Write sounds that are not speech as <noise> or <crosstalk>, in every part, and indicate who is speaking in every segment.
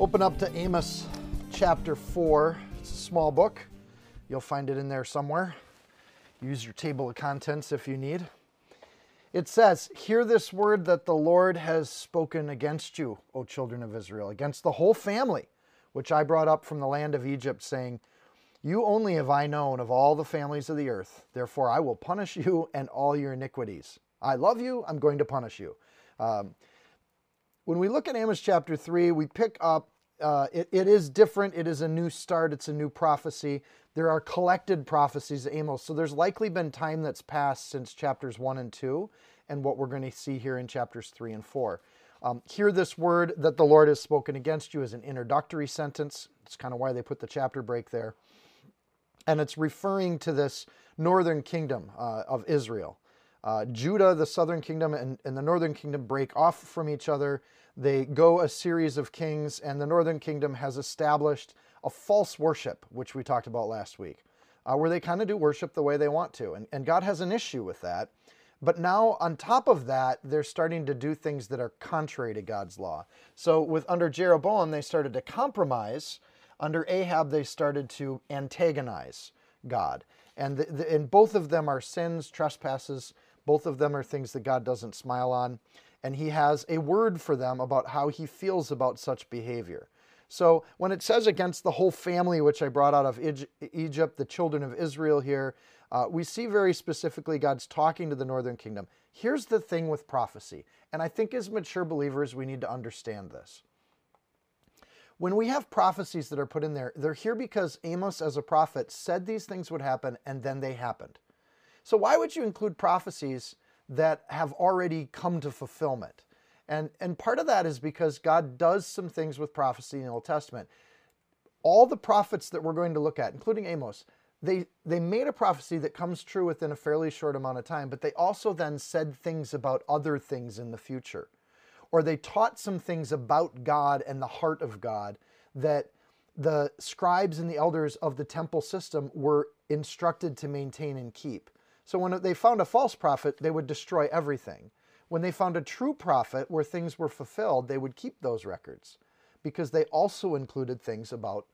Speaker 1: open up to Amos chapter 4. It's a small book. You'll find it in there somewhere. Use your table of contents if you need. It says, Hear this word that the Lord has spoken against you, O children of Israel, against the whole family, which I brought up from the land of Egypt, saying, You only have I known of all the families of the earth. Therefore I will punish you and all your iniquities. I love you, I'm going to punish you. Um, when we look at Amos chapter 3, we pick up, uh, it, it is different. It is a new start, it's a new prophecy. There are collected prophecies of Amos. So there's likely been time that's passed since chapters 1 and 2, and what we're going to see here in chapters 3 and 4. Um, hear this word that the Lord has spoken against you as an introductory sentence. It's kind of why they put the chapter break there. And it's referring to this northern kingdom uh, of Israel. Uh, Judah, the southern kingdom, and, and, the northern kingdom break off from each other. They go a series of kings, and the northern kingdom has established a false worship, which we talked about last week, uh, where they kind of do worship the way they want to. And, and God has an issue with that. But now, on top of that, they're starting to do things that are contrary to God's law. So, with under Jeroboam, they started to compromise. Under Ahab, they started to antagonize God. And, the, the, and both of them are sins, trespasses, both of them are things that God doesn't smile on, and He has a word for them about how He feels about such behavior. So when it says against the whole family, which I brought out of Egypt, the children of Israel here, uh, we see very specifically God's talking to the northern kingdom. Here's the thing with prophecy, and I think as mature believers, we need to understand this. When we have prophecies that are put in there, they're here because Amos, as a prophet, said these things would happen, and then they happened. So why would you include prophecies that have already come to fulfillment? And, and part of that is because God does some things with prophecy in the Old Testament. All the prophets that we're going to look at, including Amos, they, they made a prophecy that comes true within a fairly short amount of time, but they also then said things about other things in the future. Or they taught some things about God and the heart of God that the scribes and the elders of the temple system were instructed to maintain and keep. So when they found a false prophet, they would destroy everything. When they found a true prophet where things were fulfilled, they would keep those records because they also included things about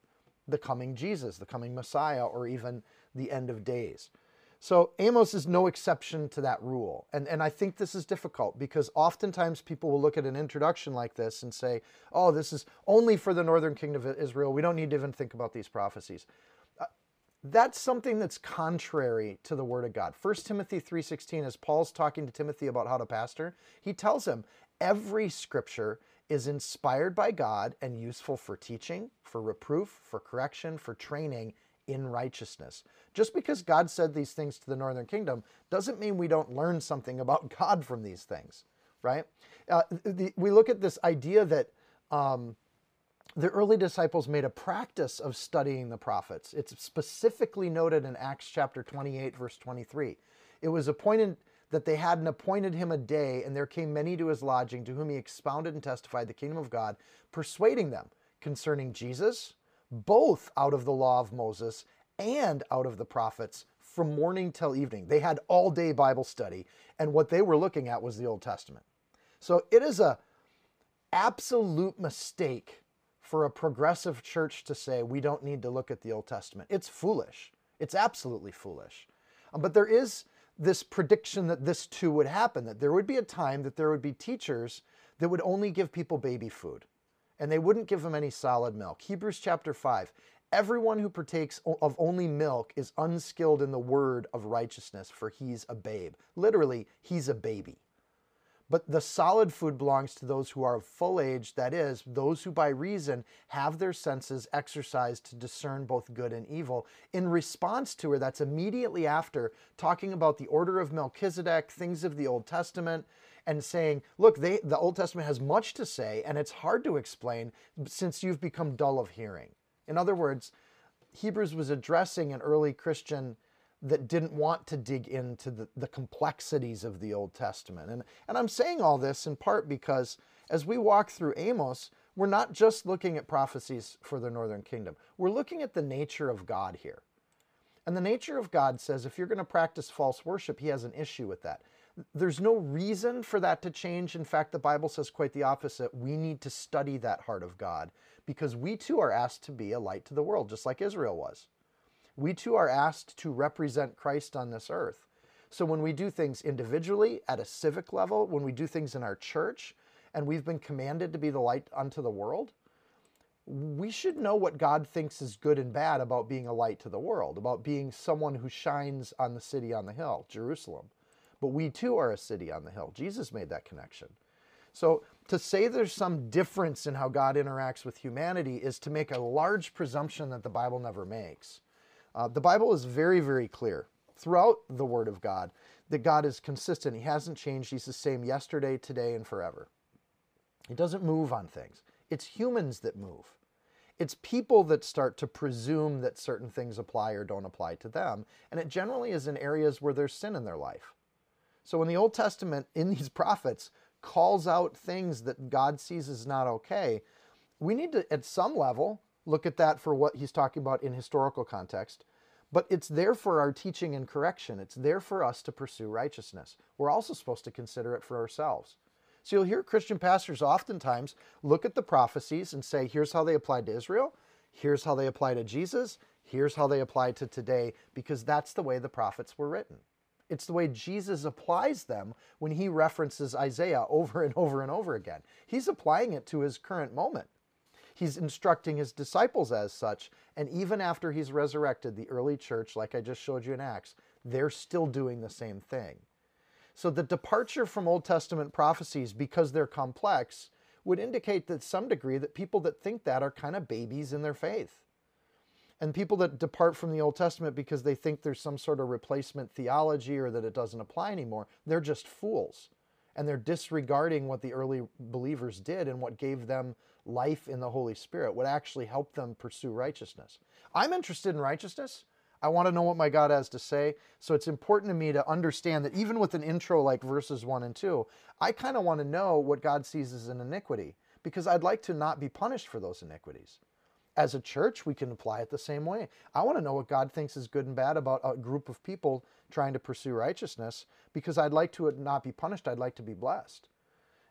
Speaker 1: the coming Jesus, the coming Messiah, or even the end of days. So Amos is no exception to that rule. And, and I think this is difficult because oftentimes people will look at an introduction like this and say, oh, this is only for the northern kingdom of Israel. We don't need to even think about these prophecies that's something that's contrary to the word of God. 1 Timothy 3:16 as Paul's talking to Timothy about how to pastor, he tells him every scripture is inspired by God and useful for teaching, for reproof, for correction, for training in righteousness. Just because God said these things to the northern kingdom doesn't mean we don't learn something about <laughs> God from these things, right? Uh, the, we look at this idea that um, the early disciples made a practice of studying the prophets. It's specifically noted in Acts chapter 28, verse 23. It was appointed that they had appointed him a day, and there came many to his lodging, to whom he expounded and testified the kingdom of God, persuading them concerning Jesus, both out of the law of Moses and out of the prophets, from morning till evening. They had all day Bible study, and what they were looking at was the Old Testament. So it is a absolute mistake for a progressive church to say we don't need to look at the Old Testament. It's foolish. It's absolutely foolish. Um, but there is this prediction that this too would happen, that there would be a time that there would be teachers that would only give people baby food and they wouldn't give them any solid milk. Hebrews chapter 5 Everyone who partakes of only milk is unskilled in the word of righteousness, for he's a babe. Literally, he's a baby. But the solid food belongs to those who are of full age, that is, those who by reason have their senses exercised to discern both good and evil. In response to her, that's immediately after talking about the order of Melchizedek, things of the Old Testament, and saying, look, they, the Old Testament has much to say and it's hard to explain since you've become dull of hearing. In other words, Hebrews was addressing an early Christian that didn't want to dig into the, the complexities of the Old Testament. And, and I'm saying all this in part because as we walk through Amos, we're not just looking at prophecies for the northern kingdom, we're looking at the nature of God here. And the nature of God says if you're going to practice false worship, he has an issue with that. There's no reason for that to change. In fact, the Bible says quite the opposite. We need to study that heart of God because we too are asked to be a light to the world, just like Israel was. We too are asked to represent Christ on this earth. So when we do things individually at a civic level, when we do things in our church, and we've been commanded to be the light unto the world, we should know what God thinks is good and bad about being a light to the world, about being someone who shines on the city on the hill, Jerusalem. But we too are a city on the hill. Jesus made that connection. So to say there's some difference in how God interacts with humanity is to make a large presumption that the Bible never makes. Uh, the Bible is very, very clear throughout the Word of God that God is consistent. He hasn't changed. He's the same yesterday, today, and forever. He doesn't move on things. It's humans that move. It's people that start to presume that certain things apply or don't apply to them. And it generally is in areas where there's sin in their life. So in the Old Testament, in these <laughs> prophets, calls out things that God sees as not okay. We need to, at some level, look at that for what he's talking about in historical context. But it's there for our teaching and correction. It's there for us to pursue righteousness. We're also supposed to consider it for ourselves. So you'll hear Christian pastors oftentimes look at the prophecies and say, here's how they applied to Israel, here's how they apply to Jesus, here's how they apply to today, because that's the way the prophets were written. It's the way Jesus applies them when he references Isaiah over and over and over again. He's applying it to his current moment. He's instructing his disciples as such. And even after he's resurrected, the early church, like I just showed you in Acts, they're still doing the same thing. So the departure from Old Testament prophecies, because they're complex, would indicate that some degree that people that think that are kind of babies in their faith. And people that depart from the Old Testament because they think there's some sort of replacement theology or that it doesn't apply anymore, they're just fools. And they're disregarding what the early believers did and what gave them life in the Holy Spirit, would actually help them pursue righteousness. I'm interested in righteousness. I want to know what my God has to say. So it's important to me to understand that even with an intro like verses 1 and 2, I kind of want to know what God sees as an iniquity because I'd like to not be punished for those iniquities. As a church, we can apply it the same way. I want to know what God thinks is good and bad about a group of people trying to pursue righteousness because I'd like to not be punished. I'd like to be blessed.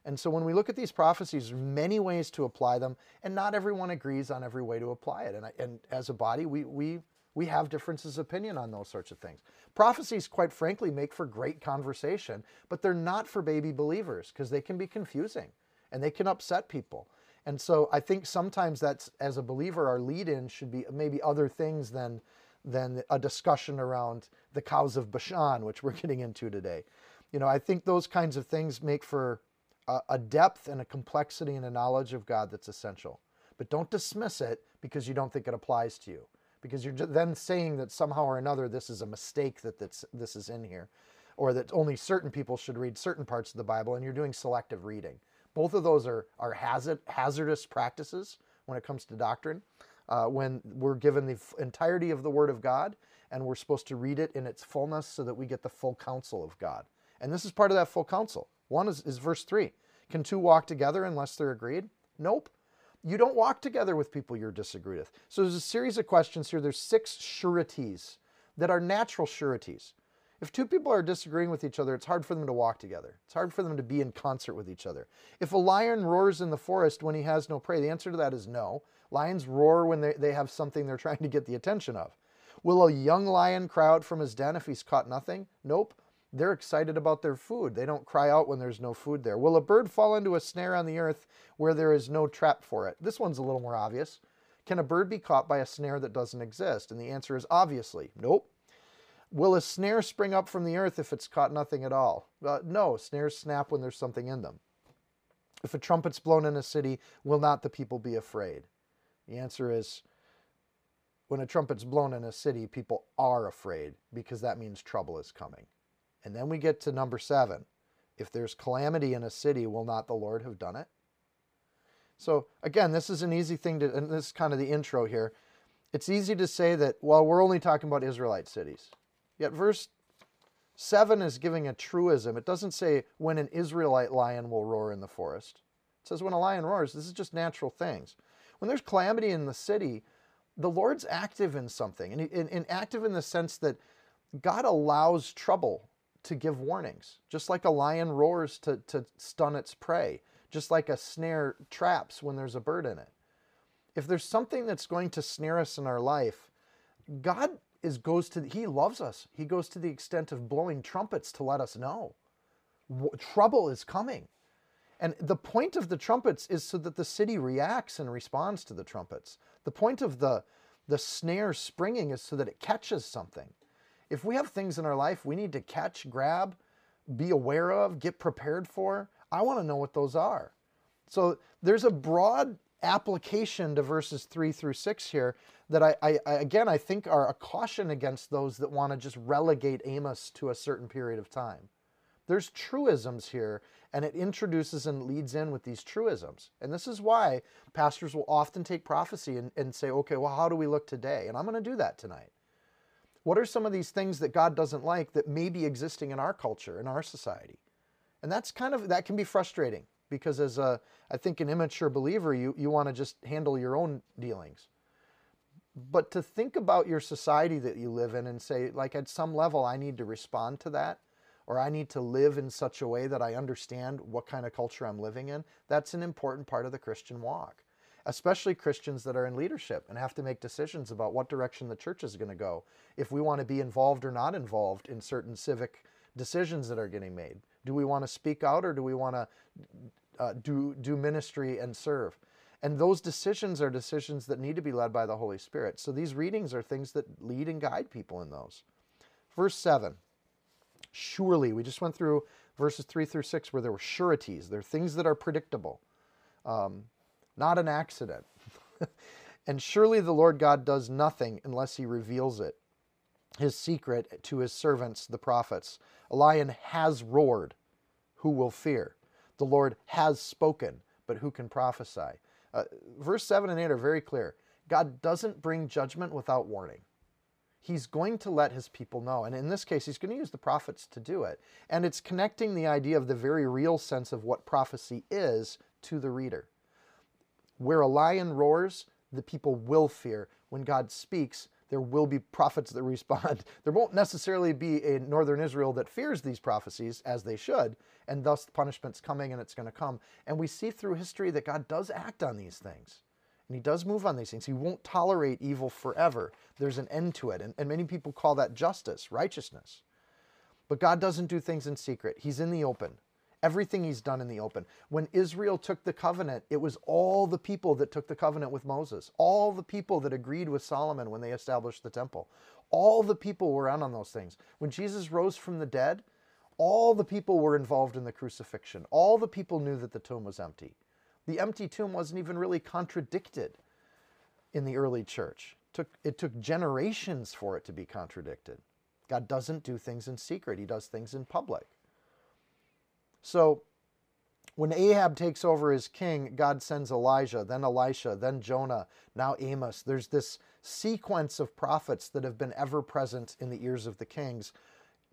Speaker 1: And so when we look at these prophecies, there's many ways to apply them, and not everyone agrees on every way to apply it. And, I, and as a body, we, we we have differences of opinion on those sorts of things. Prophecies, quite frankly, make for great conversation, but they're not for baby believers because they can be confusing and they can upset people. And so I think sometimes that's, as a believer, our lead in should be maybe other things than, than a discussion around the cows of Bashan, which we're <laughs> getting into today. You know, I think those kinds of things make for a, depth and a complexity and a knowledge of God that's essential. But don't dismiss it because you don't think it applies to you because you're then saying that somehow or another this is a mistake that this, this is in here, or that only certain people should read certain parts of the Bible, and you're doing selective reading. Both of those are, are hazard, hazardous practices when it comes to doctrine. Uh, when we're given the entirety of the Word of God, and we're supposed to read it in its fullness so that we get the full counsel of God. And this is part of that full counsel. One is, is verse 3 Can two walk together unless they're agreed? Nope. You don't walk together with people you're disagreed with. So there's a series of questions here. There's six sureties that are natural sureties. If two people are disagreeing with each other, it's hard for them to walk together. It's hard for them to be in concert with each other. If a lion roars in the forest when he has no prey, the answer to that is no. Lions roar when they, they have something they're <laughs> trying to get the attention of. Will a young lion cry out from his den if he's caught nothing? Nope. They're excited about their food. They don't cry out when there's no food there. Will a bird fall into a snare on the earth where there is no trap for it? This one's a little more obvious. Can a bird be caught by a snare that doesn't exist? And the answer is obviously nope. Will a snare spring up from the earth if it's caught nothing at all? Uh, no, snares snap when there's something in them. If a trumpet's blown in a city, will not the people be afraid? The answer is when a trumpet's blown in a city, people are afraid because that means trouble is coming. And then we get to number seven. If there's calamity in a city, will not the Lord have done it? So, again, this is an easy thing to, and this is kind of the intro here. It's easy to say that, well, we're only talking about Israelite cities. Yet, verse 7 is giving a truism. It doesn't say when an Israelite lion will roar in the forest. It says when a lion roars, this is just natural things. When there's calamity in the city, the Lord's active in something, and, and, and active in the sense that God allows trouble to give warnings, just like a lion roars to, to stun its prey, just like a snare traps when there's a bird in it. If there's something that's going to snare us in our life, God is goes to he loves us. He goes to the extent of blowing trumpets to let us know trouble is coming. And the point of the trumpets is so that the city reacts and responds to the trumpets. The point of the the snare springing is so that it catches something. If we have things in our life we need to catch, grab, be aware of, get prepared for, I want to know what those are. So there's a broad application to verses three through six here that I, I, I again I think are a caution against those that want to just relegate Amos to a certain period of time. There's truisms here, and it introduces and leads in with these truisms. And this is why pastors will often take prophecy and, and say, okay, well, how do we look today? And I'm going to do that tonight. What are some of these things that God doesn't like that may be existing in our culture, in our society? And that's kind of, that can be frustrating because as a, I think an immature believer, you, you want to just handle your own dealings. But to think about your society that you live in and say, like at some level, I need to respond to that, or I need to live in such a way that I understand what kind of culture I'm living in, that's an important part of the Christian walk. Especially Christians that are in leadership and have to make decisions about what direction the church is going to go, if we want to be involved or not involved in certain civic decisions that are getting made. Do we want to speak out or do we want to uh, do, do ministry and serve? And those decisions are decisions that need to be led by the Holy Spirit. So these readings are things that lead and guide people in those. Verse 7 Surely, we just went through verses 3 through 6 where there were sureties. there are things that are predictable, um, not an accident. <laughs> and surely the Lord God does nothing unless he reveals it, his secret to his servants, the prophets. A lion has roared. Who will fear? The Lord has spoken, but who can prophesy? Uh, verse 7 and 8 are very clear. God doesn't bring judgment without warning. He's going to let his people know. And in this case, he's going to use the prophets to do it. And it's connecting the idea of the very real sense of what prophecy is to the reader. Where a lion roars, the people will fear. When God speaks, there will be prophets that <laughs> respond. There won't necessarily be a northern Israel that fears these prophecies as they should, and thus the punishment's coming and it's going to come. And we see through history that God does act on these things. And he does move on these things. He won't tolerate evil forever. There's an end to it. And, and many people call that justice, righteousness. But God doesn't do things in secret. He's in the open. Everything he's done in the open. When Israel took the covenant, it was all the people that took the covenant with Moses, all the people that agreed with Solomon when they established the temple. All the people were on on those things. When Jesus rose from the dead, all the people were involved in the crucifixion. All the people knew that the tomb was empty. The empty tomb wasn't even really contradicted in the early church. It took, it took generations for it to be contradicted. God doesn't do things in secret, He does things in public. So when Ahab takes over as king, God sends Elijah, then Elisha, then Jonah, now Amos. There's this sequence of prophets that have been ever present in the ears of the kings,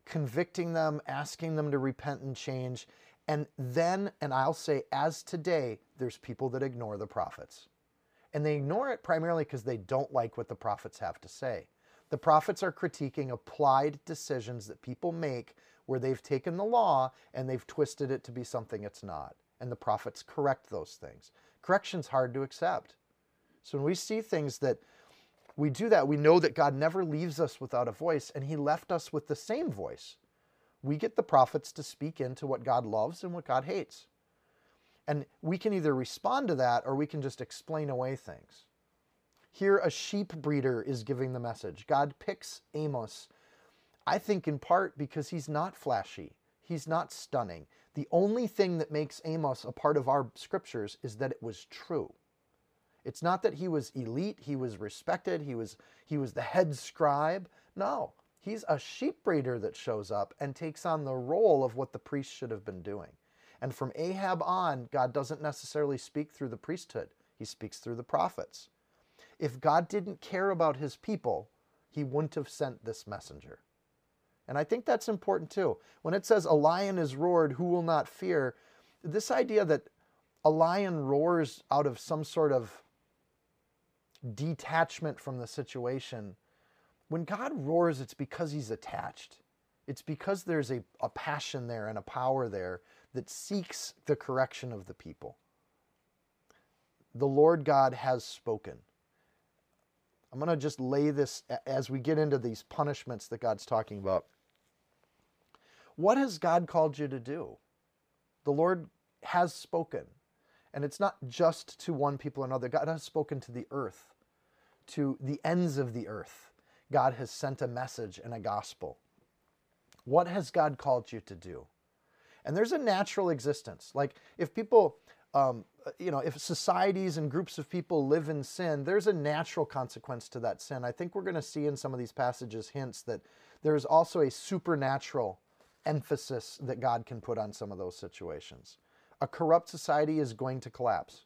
Speaker 1: convicting them, asking them to repent and change. And then, and I'll say, as today, there's people that ignore the prophets. And they ignore it primarily because they don't like what the prophets have to say. The prophets are critiquing applied decisions that people make where they've taken the law and they've twisted it to be something it's not. And the prophets correct those things. Correction's hard to accept. So when we see things that we do that, we know that God never leaves us without a voice, and He left us with the same voice. We get the prophets to speak into what God loves and what God hates. And we can either respond to that or we can just explain away things. Here, a sheep breeder is giving the message. God picks Amos I think in part because he's not flashy, he's not stunning. The only thing that makes Amos a part of our scriptures is that it was true. It's not that he was elite, he was respected, he was he was the head scribe. No. He's a sheep breeder that shows up and takes on the role of what the priest should have been doing. And from Ahab on, God doesn't necessarily speak through the priesthood, he speaks through the prophets. If God didn't care about his people, he wouldn't have sent this messenger. And I think that's important too. When it says, A lion is roared, who will not fear? This idea that a lion roars out of some sort of detachment from the situation. When God roars, it's because he's attached. It's because there's a, a passion there and a power there that seeks the correction of the people. The Lord God has spoken. I'm going to just lay this as we get into these punishments that God's talking about. What has God called you to do? The Lord has spoken. And it's not just to one people or another. God has spoken to the earth, to the ends of the earth. God has sent a message and a gospel. What has God called you to do? And there's a natural existence. Like if people, um, you know, if societies and groups of people live in sin, there's a natural consequence to that sin. I think we're going to see in some of these passages hints that there's also a supernatural emphasis that God can put on some of those situations. A corrupt society is going to collapse.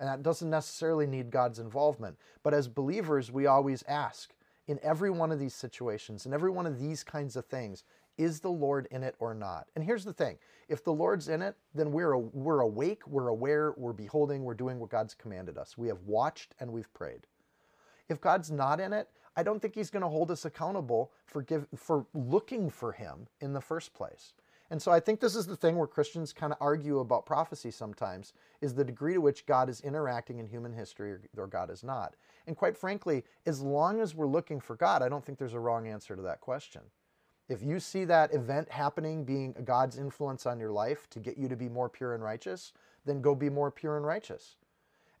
Speaker 1: And that doesn't necessarily need God's involvement. But as believers, we always ask in every one of these situations, in every one of these kinds of things, is the Lord in it or not? And here's the thing if the Lord's in it, then we're, we're awake, we're aware, we're beholding, we're doing what God's commanded us. We have watched and we've prayed. If God's not in it, I don't think He's going to hold us accountable for, give, for looking for Him in the first place. And so I think this is the thing where Christians kind of argue about prophecy sometimes is the degree to which God is interacting in human history or, or God is not. And quite frankly, as long as we're looking for God, I don't think there's a wrong answer to that question. If you see that event happening being God's influence on your life to get you to be more pure and righteous, then go be more pure and righteous.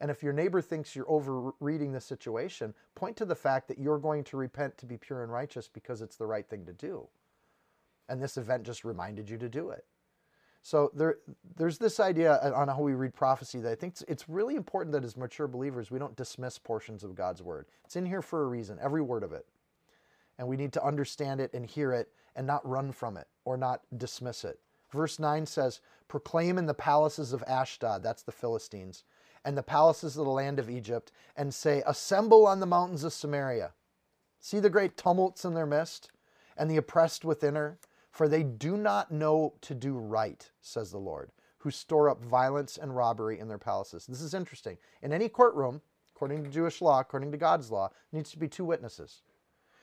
Speaker 1: And if your neighbor thinks you're overreading the situation, point to the fact that you're going to repent to be pure and righteous because it's the right thing to do. And this event just reminded you to do it. So there, there's this idea on how we read prophecy that I think it's really important that as mature believers we don't dismiss portions of God's word. It's in here for a reason, every word of it. And we need to understand it and hear it and not run from it or not dismiss it. Verse 9 says, Proclaim in the palaces of Ashdod, that's the Philistines, and the palaces of the land of Egypt, and say, Assemble on the mountains of Samaria. See the great tumults in their midst, and the oppressed within her? For they do not know to do right, says the Lord, who store up violence and robbery in their palaces. This is interesting. In any courtroom, according to Jewish law, according to God's law, needs to be two witnesses.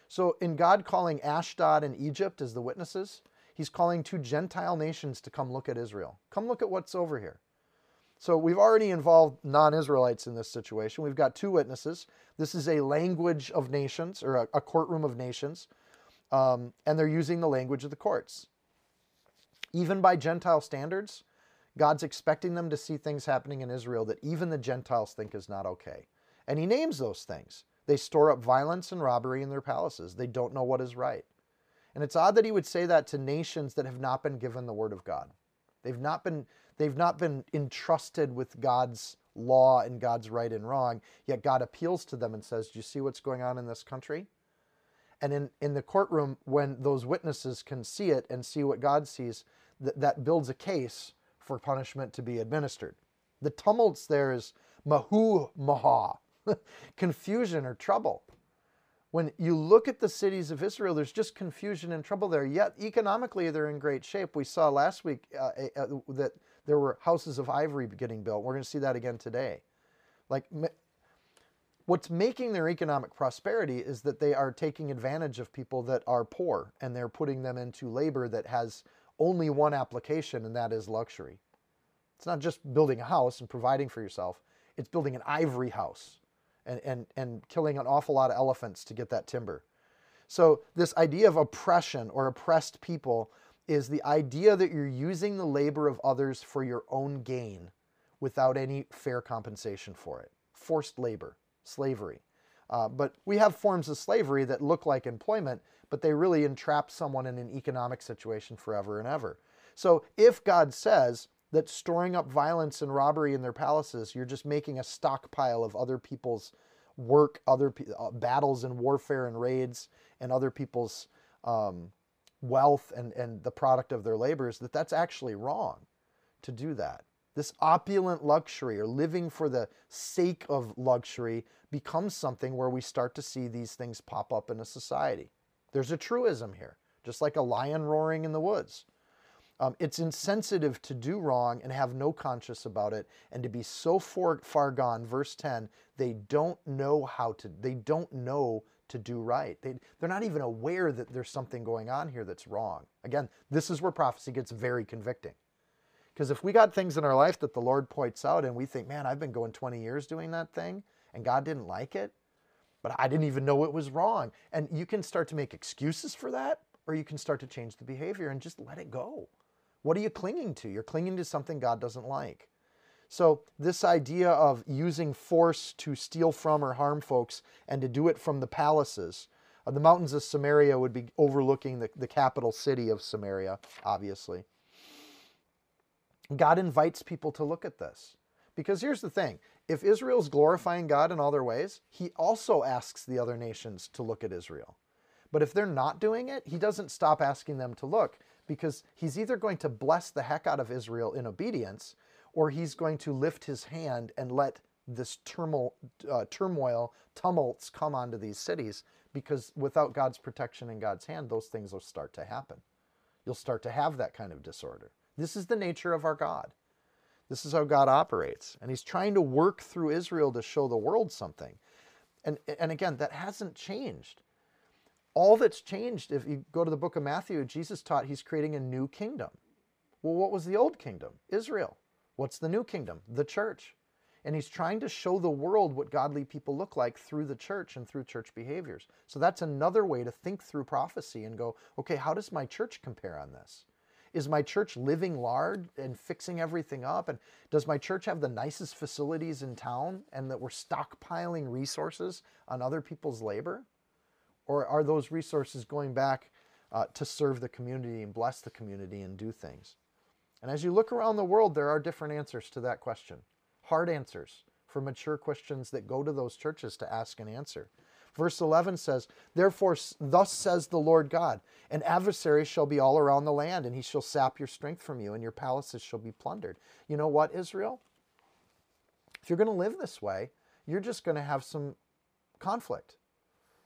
Speaker 1: So, in God calling Ashdod and Egypt as the witnesses, he's calling two Gentile nations to come look at Israel. Come look at what's over here. So, we've already involved non Israelites in this situation. We've got two witnesses. This is a language of nations, or a, a courtroom of nations, um, and they're using the language of the courts. Even by Gentile standards, God's expecting them to see things happening in Israel that even the Gentiles think is not okay. And he names those things. They store up violence and robbery in their palaces. They don't know what is right. And it's odd that he would say that to nations that have not been given the word of God. They've not been, they've not been entrusted with God's law and God's right and wrong, yet God appeals to them and says, Do you see what's going on in this country? And in, in the courtroom, when those witnesses can see it and see what God sees, that, that builds a case for punishment to be administered. The tumults there is mahu maha, <laughs> confusion or trouble. When you look at the cities of Israel, there's just confusion and trouble there. Yet economically, they're in great shape. We saw last week uh, uh, that there were houses of ivory getting built. We're going to see that again today. Like what's making their economic prosperity is that they are taking advantage of people that are poor and they're putting them into labor that has only one application, and that is luxury. It's not just building a house and providing for yourself, it's building an ivory house and, and, and killing an awful lot of elephants to get that timber. So, this idea of oppression or oppressed people is the idea that you're using the labor of others for your own gain without any fair compensation for it. Forced labor, slavery. Uh, but we have forms of slavery that look like employment, but they really entrap someone in an economic situation forever and ever. So, if God says, that storing up violence and robbery in their palaces, you're just making a stockpile of other people's work, other uh, battles and warfare and raids, and other people's um, wealth and, and the product of their labors, that that's actually wrong to do that. This opulent luxury or living for the sake of luxury becomes something where we start to see these things pop up in a society. There's a truism here, just like a lion roaring in the woods. Um, it's insensitive to do wrong and have no conscience about it and to be so far, far gone. Verse 10 they don't know how to, they don't know to do right. They, they're not even aware that there's something going on here that's wrong. Again, this is where prophecy gets very convicting. Because if we got things in our life that the Lord points out and we think, man, I've been going 20 years doing that thing and God didn't like it, but I didn't even know it was wrong. And you can start to make excuses for that, or you can start to change the behavior and just let it go. What are you clinging to? You're clinging to something God doesn't like. So, this idea of using force to steal from or harm folks and to do it from the palaces, uh, the mountains of Samaria would be overlooking the, the capital city of Samaria, obviously. God invites people to look at this. Because here's the thing if Israel's glorifying God in all their ways, he also asks the other nations to look at Israel. But if they're not doing it, he doesn't stop asking them to look because he's either going to bless the heck out of Israel in obedience or he's going to lift his hand and let this turmoil, uh, turmoil, tumults come onto these cities because without God's protection and God's hand, those things will start to happen. You'll start to have that kind of disorder. This is the nature of our God. This is how God operates. And he's trying to work through Israel to show the world something. And, and again, that hasn't changed. All that's changed, if you go to the book of Matthew, Jesus taught he's creating a new kingdom. Well, what was the old kingdom? Israel. What's the new kingdom? The church. And he's trying to show the world what godly people look like through the church and through church behaviors. So that's another way to think through prophecy and go, okay, how does my church compare on this? Is my church living large and fixing everything up? And does my church have the nicest facilities in town and that we're stockpiling resources on other people's labor? Or are those resources going back uh, to serve the community and bless the community and do things? And as you look around the world, there are different answers to that question. Hard answers for mature Christians that go to those churches to ask and answer. Verse 11 says, Therefore, thus says the Lord God, an adversary shall be all around the land, and he shall sap your strength from you, and your palaces shall be plundered. You know what, Israel? If you're going to live this way, you're just going to have some conflict.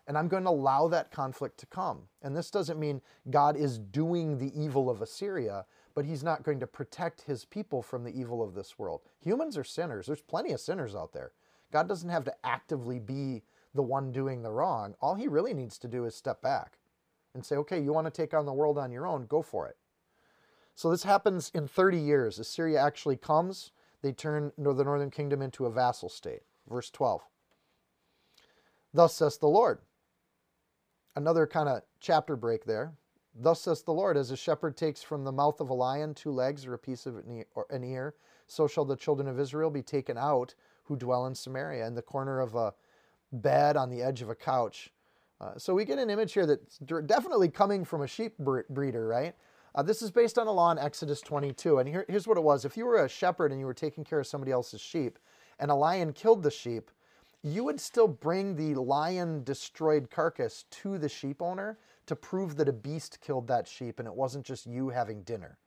Speaker 1: And I'm going to allow that conflict to come. And this doesn't mean God is doing the evil of Assyria, but he's not going to protect his people from the evil of this world. Humans are sinners. There's plenty of sinners out there. God doesn't have to actively be the one doing the wrong. All he really needs to do is step back and say, okay, you want to take on the world on your own, go for it. So this happens in 30 years. Assyria actually comes, they turn the northern kingdom into a vassal state. Verse 12. Thus says the Lord another kind of chapter break there. Thus says the Lord, as a shepherd takes from the mouth of a lion two legs or a piece of an ear, so shall the children of Israel be taken out who dwell in Samaria, in the corner of a bed on the edge of a couch. Uh, so we get an image here that's definitely coming from a sheep breeder, right? Uh, this is based on a law in Exodus 22. And here, here's what it was if you were a shepherd and you were taking care of somebody else's sheep, and a lion killed the sheep, you would still bring the lion destroyed carcass to the sheep owner to prove that a beast killed that sheep and it wasn't just you having dinner.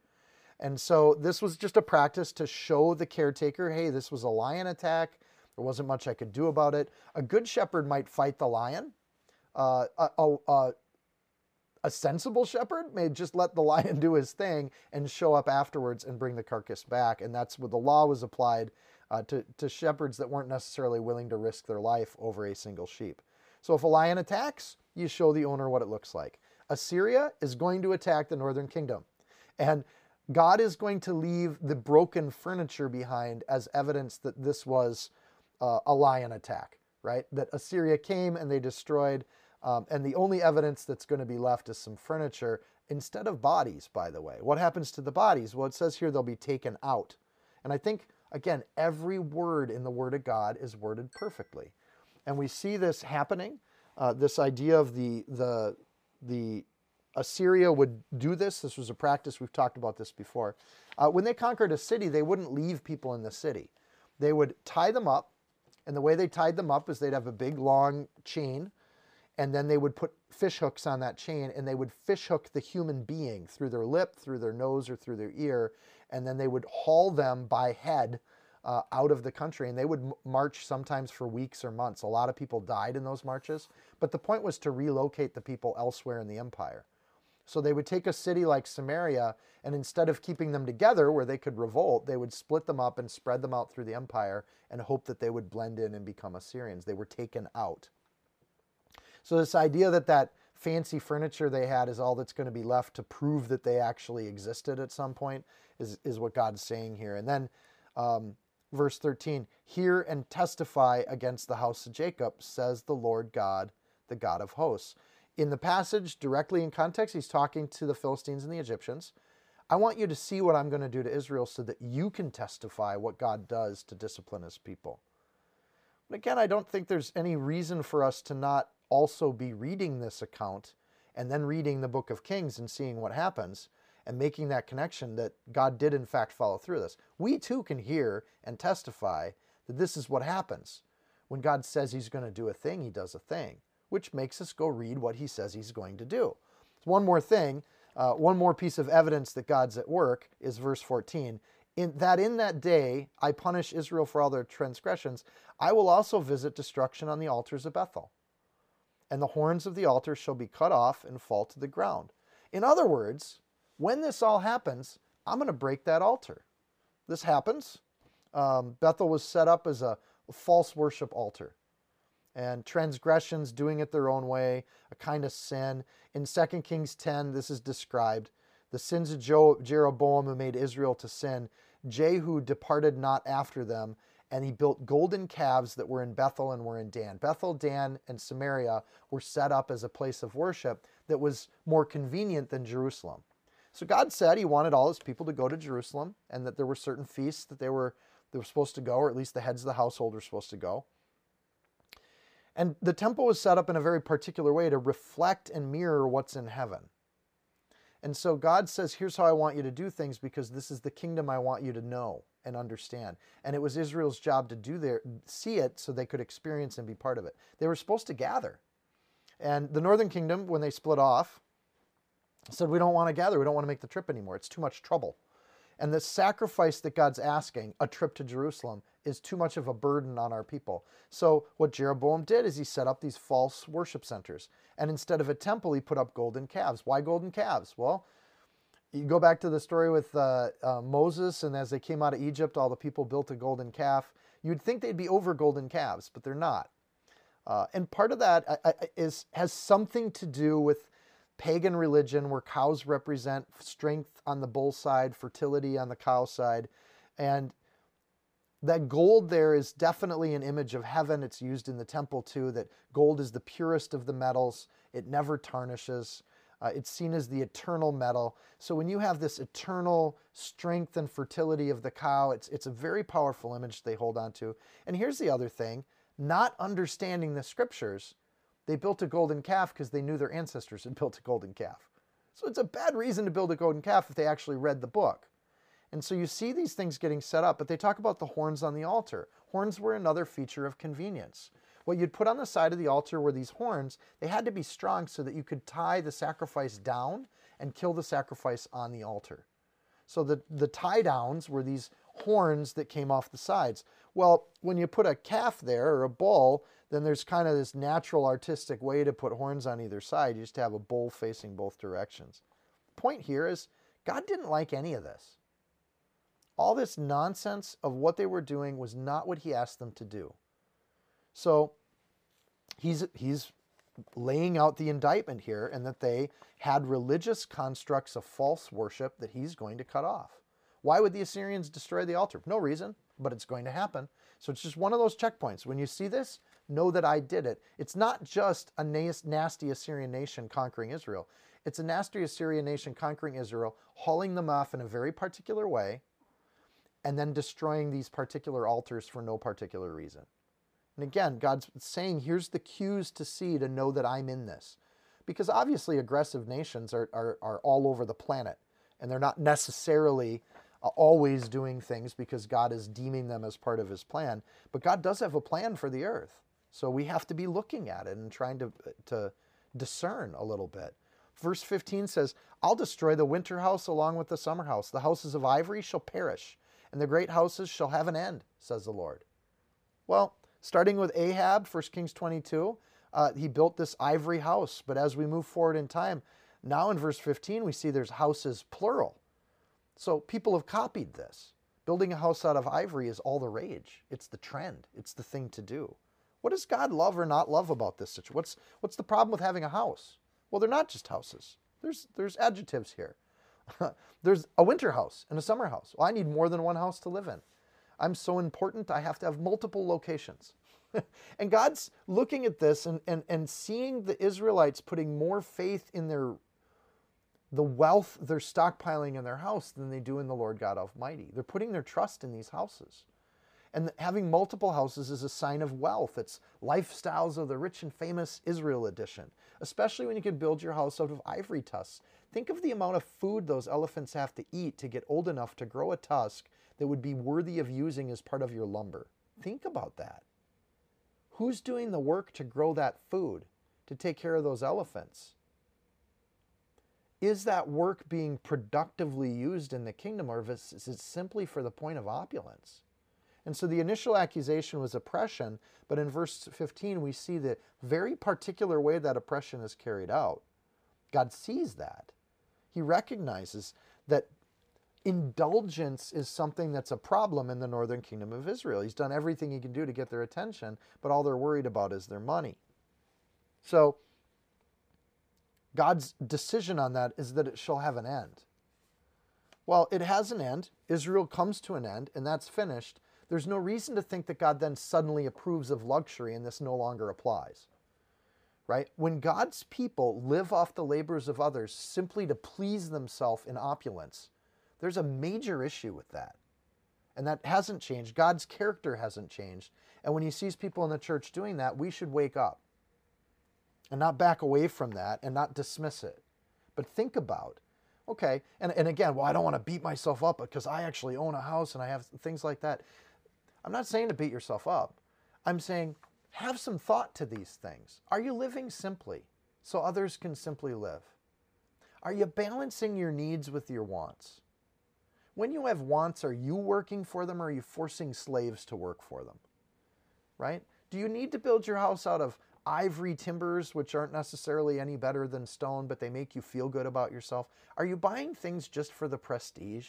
Speaker 1: And so this was just a practice to show the caretaker hey, this was a lion attack. There wasn't much I could do about it. A good shepherd might fight the lion. Uh, a, a, a sensible shepherd may just let the <laughs> lion do his thing and show up afterwards and bring the carcass back. And that's what the law was applied uh, to, to shepherds that weren't necessarily willing to risk their life over a single sheep. So if a lion attacks, you show the owner what it looks like. Assyria is going to attack the northern kingdom. And God is going to leave the broken furniture behind as evidence that this was uh, a lion attack, right? That Assyria came and they destroyed. Um, and the only evidence that's going to be left is some furniture instead of bodies, by the way. What happens to the bodies? Well, it says here they'll be taken out. And I think Again, every word in the Word of God is worded perfectly. And we see this happening. Uh, this idea of the, the, the Assyria would do this. This was a practice, we've talked about this before. Uh, when they conquered a city, they wouldn't leave people in the city. They would tie them up, and the way they tied them up is they'd have a big long chain, and then they would put fish hooks on that chain and they would fish hook the human being through their lip, through their nose, or through their ear, and then they would haul them by head uh, out of the country and they would march sometimes for weeks or months. A lot of people died in those marches, but the point was to relocate the people elsewhere in the empire. So they would take a city like Samaria and instead of keeping them together where they could revolt, they would split them up and spread them out through the empire and hope that they would blend in and become Assyrians. They were taken out. So this idea that that fancy furniture they had is all that's going to be left to prove that they actually existed at some point is, is what God's saying here. And then um, verse 13 Hear and testify against the house of Jacob, says the Lord God, the God of hosts. In the passage, directly in context, he's talking to the Philistines and the Egyptians. I want you to see what I'm going to do to Israel so that you can testify what God does to discipline his people. But again, I don't think there's any reason for us to not also be reading this account and then reading the book of Kings and seeing what happens and making that connection that God did in fact follow through this. We too can hear and testify that this is what happens. When God says he's going to do a thing, he does a thing, which makes us go read what he says he's going to do. One more thing, uh, one more piece of evidence that God's at work is verse 14. In that in that day I punish Israel for all their transgressions, I will also visit destruction on the altars of Bethel. And the horns of the altar shall be cut off and fall to the ground. In other words, when this all happens, I'm going to break that altar. This happens. Um, Bethel was set up as a false worship altar. And transgressions, doing it their own way, a kind of sin. In 2 Kings 10, this is described. The sins of Jeroboam who made Israel to sin. Jehu departed not after them, and he built golden calves that were in Bethel and were in Dan. Bethel, Dan, and Samaria were set up as a place of worship that was more convenient than Jerusalem. So God said he wanted all his people to go to Jerusalem and that there were certain feasts that they were they were supposed to go, or at least the heads of the household were supposed to go. And the temple was set up in a very particular way to reflect and mirror what's in heaven. And so God says, Here's how I want you to do things because this is the kingdom I want you to know and understand. And it was Israel's job to do their see it so they could experience and be part of it. They were supposed to gather. And the northern kingdom, when they split off, said, We don't want to gather. We don't want to make the trip anymore. It's too much trouble. And the sacrifice that God's asking, a trip to Jerusalem, is too much of a burden on our people. So, what Jeroboam did is he set up these false worship centers. And instead of a temple, he put up golden calves. Why golden calves? Well, you go back to the story with uh, uh, Moses, and as they came out of Egypt, all the people built a golden calf. You'd think they'd be over golden calves, but they're not. Uh, and part of that is has something to do with pagan religion where cows represent strength on the bull side, fertility on the cow side. And that gold there is definitely an image of heaven. It's used in the temple too, that gold is the purest of the metals, it never tarnishes. Uh, it's seen as the eternal metal. So when you have this eternal strength and fertility of the cow, it's, it's a very powerful image they hold on to. And here's the other thing not understanding the scriptures they built a golden calf because they knew their ancestors had <laughs> built a golden calf. So it's a bad reason to build a golden calf if they actually read the book. And so you see these things getting set up, but they talk about the horns on the altar. Horns were another feature of convenience. What you'd put on the side of the altar were these horns. They had to be strong so that you could tie the sacrifice down and kill the sacrifice on the altar. So the, the tie downs were these horns that came off the sides. Well, when you put a calf there or a bull, then there's kind of this natural artistic way to put horns on either side. You just have a bull facing both directions. Point here is God didn't like any of this. All this nonsense of what they were doing was not what he asked them to do. So he's he's laying out the indictment here and that they had religious constructs of false worship that he's going to cut off. Why would the Assyrians destroy the altar? No reason, but it's going to happen. So it's just one of those checkpoints. When you see this, know that I did it. It's not just a nasty Assyrian nation conquering Israel. It's a nasty Assyrian nation conquering Israel, hauling them off in a very particular way, and then destroying these particular altars for no particular reason. And again, God's saying, here's the cues to see to know that I'm in this. Because obviously, aggressive nations are, are, are all over the planet, and they're not necessarily uh, always doing things because God is deeming them as part of his plan. But God does have a plan for the earth. So we have to be looking at it and trying to, to discern a little bit. Verse 15 says, I'll destroy the winter house along with the summer house. The houses of ivory shall perish, and the great houses shall have an end, says the Lord. Well, starting with Ahab, 1 Kings 22, uh, he built this ivory house. But as we move forward in time, now in verse 15, we see there's houses plural. So people have copied this. Building a house out of ivory is all the rage. It's the trend. It's the thing to do. What does God love or not love about this situation? What's, what's the problem with having a house? Well, they're not just houses. There's, there's adjectives here. <laughs> there's a winter house and a summer house. Well, I need more than one house to live in. I'm so important, I have to have multiple locations. <laughs> and God's looking at this and, and, and seeing the Israelites putting more faith in their the wealth they're stockpiling in their house than they do in the Lord God Almighty. They're putting their trust in these houses. And having multiple houses is a sign of wealth. It's lifestyles of the rich and famous Israel edition, especially when you can build your house out of ivory tusks. Think of the amount of food those elephants have to eat to get old enough to grow a tusk that would be worthy of using as part of your lumber. Think about that. Who's doing the work to grow that food, to take care of those elephants? Is that work being productively used in the kingdom, or is it simply for the point of opulence? And so the initial accusation was oppression, but in verse 15 we see the very particular way that oppression is carried out. God sees that. He recognizes that indulgence is something that's a problem in the northern kingdom of Israel. He's done everything he can do to get their attention, but all they're worried about is their money. So, God's decision on that is that it shall have an end. Well, it has an end. Israel comes to an end, and that's finished. There's no reason to think that God then suddenly approves of luxury and this no longer applies. Right? When God's people live off the labors of others simply to please themselves in opulence, there's a major issue with that. And that hasn't changed. God's character hasn't changed. And when he sees people in the church doing that, we should wake up and not back away from that and not dismiss it. But think about, okay, and, and again, well, I don't want to beat myself up because I actually own a house and I have things like that. I'm not saying to beat yourself up. I'm saying have some thought to these things. Are you living simply so others can simply live? Are you balancing your needs with your wants? When you have wants, are you working for them or are you forcing slaves to work for them? Right? Do you need to build your house out of ivory timbers, which aren't necessarily any better than stone, but they make you feel good about yourself? Are you buying things just for the prestige?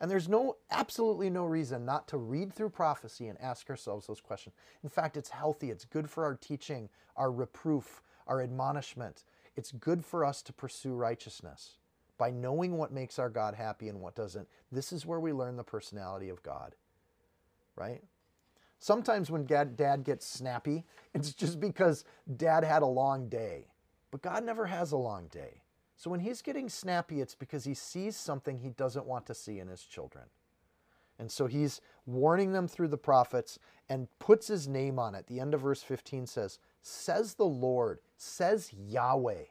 Speaker 1: And there's no absolutely no reason not to read through prophecy and ask ourselves those questions. In fact, it's healthy. It's good for our teaching, our reproof, our admonishment. It's good for us to pursue righteousness by knowing what makes our God happy and what doesn't. This is where we learn the personality of God, right? Sometimes when dad, gets snappy, <laughs> it's just because dad had a long day. But God never has a long day. So when he's getting snappy, it's because he sees something he doesn't want to see in his children. And so he's warning them through the prophets and puts his name on it. The end of verse 15 says, Says the Lord, says Yahweh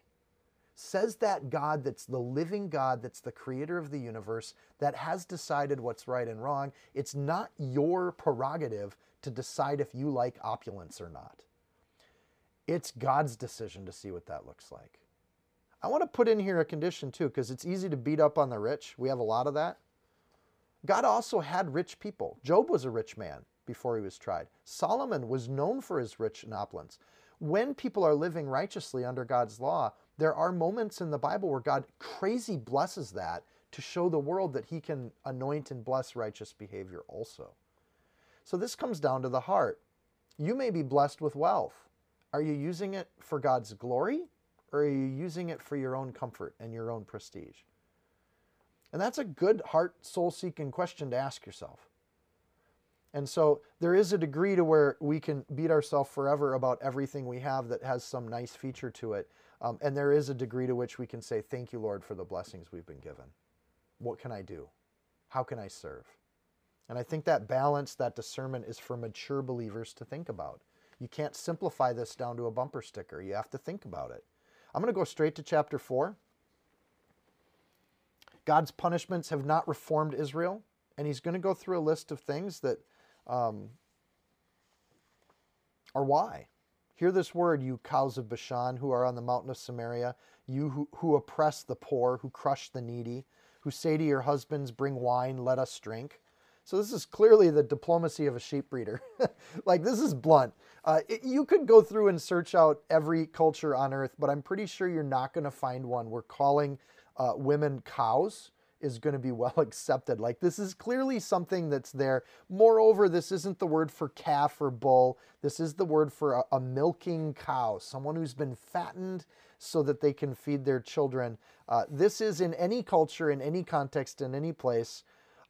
Speaker 1: says that God that's the living God, that's the creator of the universe, that has decided what's right and wrong. It's not your prerogative to decide if you like opulence or not. It's God's decision to see what that looks like. I want to put in here a condition too, because it's easy to beat up on the rich. We have a lot of that. God also had rich people. Job was a rich man before he was tried. Solomon was known for his rich and opulence. When people are living righteously under God's law, there are moments in the Bible where God crazy blesses that to show the world that he can anoint and bless righteous behavior also. So this comes down to the heart. You may be blessed with wealth. Are you using it for God's glory or are you using it for your own comfort and your own prestige? And that's a good heart, soul seeking question to ask yourself. And so there is a degree to where we can beat ourselves forever about everything we have that has some nice feature to it. Um, and there is a degree to which we can say, Thank you, Lord, for the blessings we've been given. What can I do? How can I serve? And I think that balance, that discernment is for mature believers to think about. You can't simplify this down to a bumper sticker. You have to think about it. I'm going to go straight to chapter 4. God's punishments have not reformed Israel, and he's going to go through a list of things that um, or why. Hear this word, you cows of Bashan who are on the mountain of Samaria, you who, who oppress the poor, who crush the needy, who say to your husbands, Bring wine, let us drink. So this is clearly the diplomacy of a sheep breeder. <laughs> like this is blunt. Uh, it, you could go through and search out every culture on earth, but I'm pretty sure you're not going to find one where calling uh, women cows is going to be <laughs> well accepted. Like this is clearly something that's there. Moreover, this isn't the word for calf or bull. This is the word for a, a milking cow, someone who's been fattened so that they can feed their children. Uh, this is in any culture, in any context, in any place,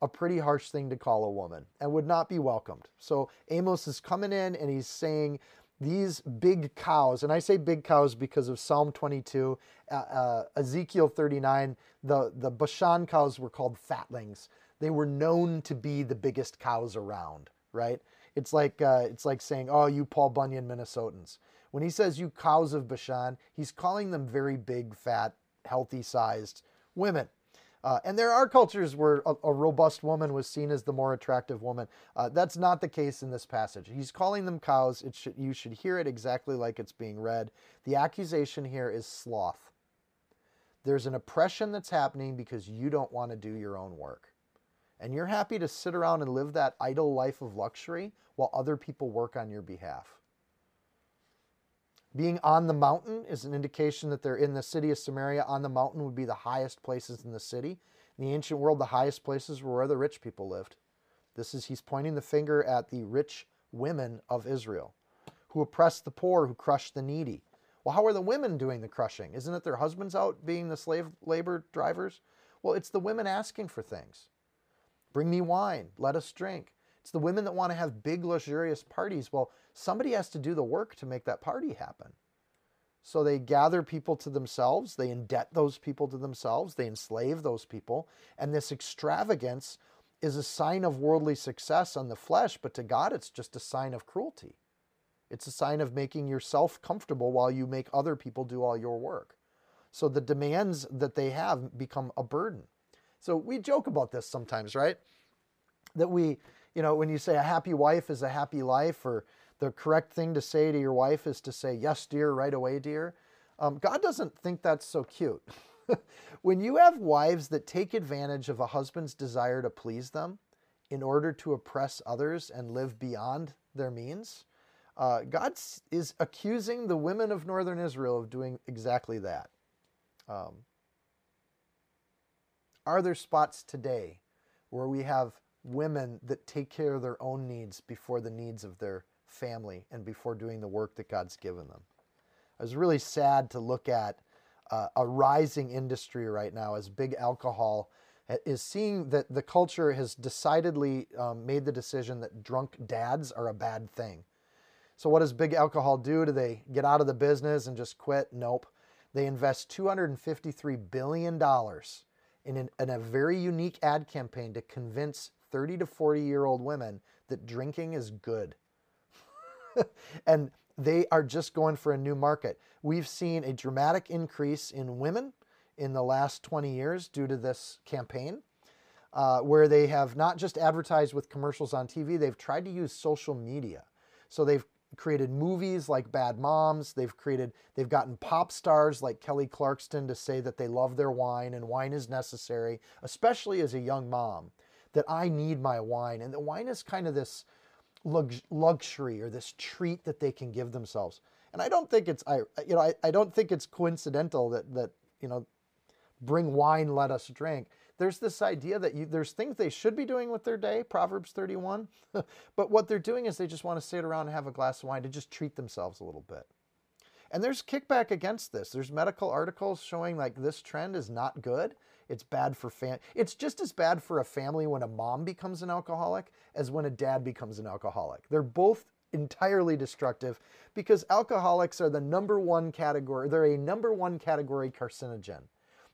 Speaker 1: a pretty harsh thing to call a woman and would not be welcomed. So Amos is coming in and he's saying, these big cows, and I say big cows because of Psalm 22, uh, uh, Ezekiel 39, the, the Bashan cows were called fatlings. They were known to be the biggest cows around, right? It's like, uh, it's like saying, oh, you Paul Bunyan Minnesotans. When he says you cows of Bashan, he's calling them very big, fat, healthy sized women. Uh, and there are cultures where a, a, robust woman was seen as the more attractive woman. Uh, that's not the case in this passage. He's calling them cows. It should, you should hear it exactly like it's being read. The accusation here is sloth. There's an oppression that's happening because you don't want to do your own work. And you're happy to sit around and live that idle life of luxury while other people work on your behalf. Being on the mountain is an indication that they're in the city of Samaria. On the mountain would be the highest places in the city. In the ancient world, the highest places were where the rich people lived. This is, he's pointing the finger at the rich women of Israel who oppress the poor, who crush the needy. Well, how are the women doing the crushing? Isn't it their husbands out being the slave labor drivers? Well, it's the women asking for things. Bring me wine, let us drink. It's the women that want to have big, luxurious parties. Well, somebody has to do the work to make that party happen. So they gather people to themselves, they indebt those people to themselves, they enslave those people. And this extravagance is a sign of worldly success on the flesh, but to God, it's just a sign of cruelty. It's a sign of making yourself comfortable while you make other people do all your work. So the demands that they have become a burden. So we joke about this sometimes, right? That we, you know, when you say a happy wife is a happy life, or the correct thing to say to your wife is to say, Yes, dear, right away, dear. Um, God doesn't think that's so cute. <laughs> when you have wives that take advantage of a husband's desire to please them in order to oppress others and live beyond their means, uh, God is accusing the women of northern Israel of doing exactly that. Um, are there spots today where we have women that take care of their own needs before the needs of their family and before doing the work that God's given them. I was really sad to look at uh, a rising industry right now as big alcohol is seeing that the culture has decidedly um, made the decision that drunk dads are a bad thing. So, what does big alcohol do? Do they get out of the business and just quit? Nope. They invest $253 billion in, an, in a very unique ad campaign to convince 30 to 40 year old women that drinking is good. <laughs> and they are just going for a new market. We've seen a dramatic increase in women in the last 20 years due to this campaign, uh, where they have not just advertised with commercials on TV, they've tried to use social media. So they've created movies like Bad Moms. They've created, they've gotten pop stars like Kelly Clarkson to say that they love their wine and wine is necessary, especially as a young mom that I need my wine. And the wine is kind of this lux- luxury or this treat that they can give themselves. And I don't think it's I you know I, I don't think it's coincidental that that you know bring wine let us drink. There's this idea that you, there's things they should be doing with their day, Proverbs 31, <laughs> but what they're doing is they just want to sit around and have a glass of wine to just treat themselves a little bit. And there's kickback against this. There's medical articles showing like this trend is not good. It's bad for fam. It's just as bad for a family when a mom becomes an alcoholic as when a dad becomes an alcoholic. They're both entirely destructive because alcoholics are the number one category. They're a number one category carcinogen.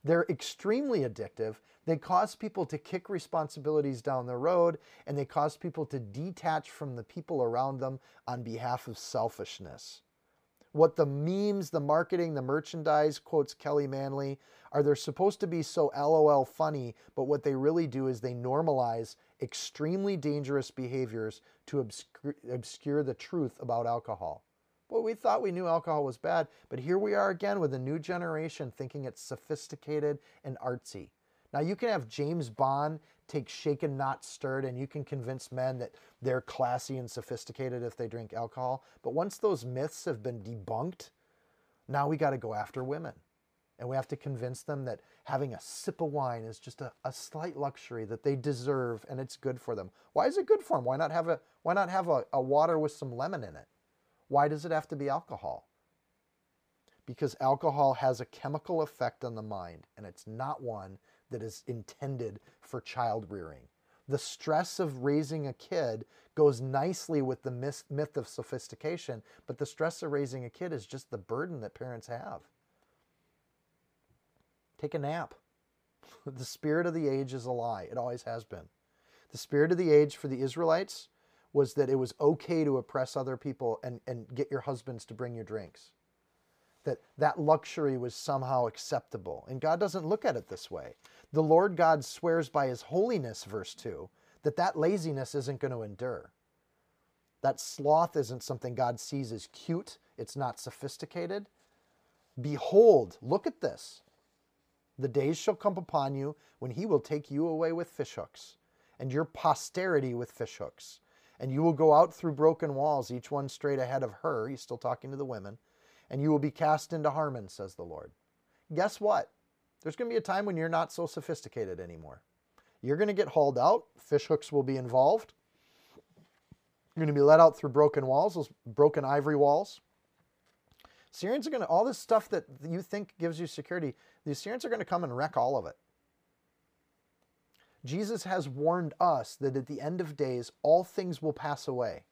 Speaker 1: They're extremely addictive. They cause people to kick responsibilities down the road and they cause people to detach from the people around them on behalf of selfishness. What the memes, the marketing, the merchandise, quotes Kelly Manley, are they're supposed to be so LOL funny, but what they really do is they normalize extremely dangerous behaviors to obscure, obscure the truth about alcohol. Well, we thought we knew alcohol was bad, but here we are again with a new generation thinking it's sophisticated and artsy. Now, you can have James Bond take shaken, not stirred, and you can convince men that they're classy and sophisticated if they drink alcohol. But once those myths have been debunked, now we got to go after women. And we have to convince them that having a sip of wine is just a, a slight luxury that they deserve and it's good for them. Why is it good for them? Why not have a why not have a, a water with some lemon in it? Why does it have to be alcohol? Because alcohol has a chemical effect on the mind, and it's not one that is intended for child rearing. The stress of raising a kid goes nicely with the myth of sophistication, but the stress of raising a kid is just the burden that parents have. Take a nap. <laughs> the spirit of the age is a lie. It always has been. The spirit of the age for the Israelites was that it was okay to oppress other people and, and get your husbands to bring you drinks that that luxury was somehow acceptable. And God doesn't look at it this way. The Lord God swears by his holiness, verse 2, that that laziness isn't going to endure. That sloth isn't something God sees as cute, it's not sophisticated. Behold, look at this. The days shall come upon you when he will take you away with fishhooks, and your posterity with fishhooks. And you will go out through broken walls, each one straight ahead of her. He's still talking to the women and you will be cast into Harmon, says the Lord. Guess what? There's going to be a time when you're not so sophisticated anymore. You're going to get hauled out, fish hooks will be involved. You're going to be let out through broken walls, those broken ivory walls. Syrians are going to, all this stuff that you think gives you security, the Assyrians are going to come and wreck all of it. Jesus has warned us that at the end of days, all things will pass away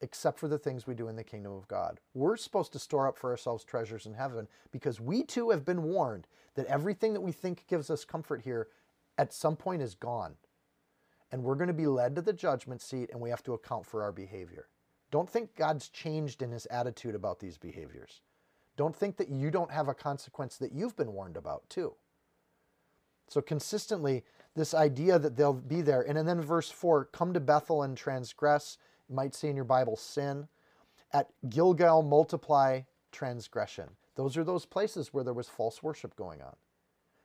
Speaker 1: except for the things we do in the kingdom of God. We're supposed to store up for ourselves treasures in heaven because we too have been warned that everything that we think gives us comfort here at some point is gone. And we're going to be led to the judgment seat and we have to account for our behavior. Don't think God's changed in his attitude about these behaviors. Don't think that you don't have a consequence that you've been warned about too. So consistently, this idea that they'll be there. And then verse 4 come to Bethel and transgress you might see in your Bible sin. At Gilgal, multiply transgression. Those are those places where there was false worship going on.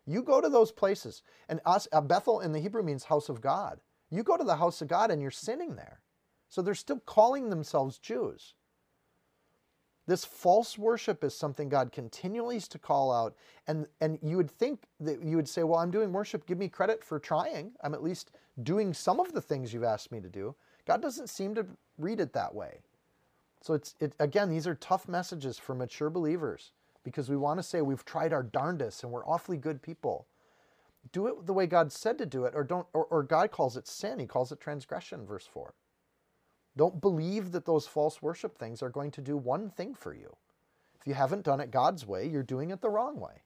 Speaker 1: You go to those places, and us, uh, Bethel in the Hebrew means house of God. You go to the house of God and you're sinning there. So they're still calling themselves Jews. This false worship is something God continually is to call out. And, and you would think that you would say, Well, I'm doing worship. Give me credit for trying. I'm at least doing some of the things you've asked me to do. God doesn't seem to read it that way. So it's it, again, these are tough messages for mature believers because we want to say we've tried our darndest and we're awfully good people. Do it the way God said to do it, or don't or, or God calls it sin. He calls it transgression, verse 4. Don't believe that those false worship things are going to do one thing for you. If you haven't done it God's way, you're doing it the wrong way.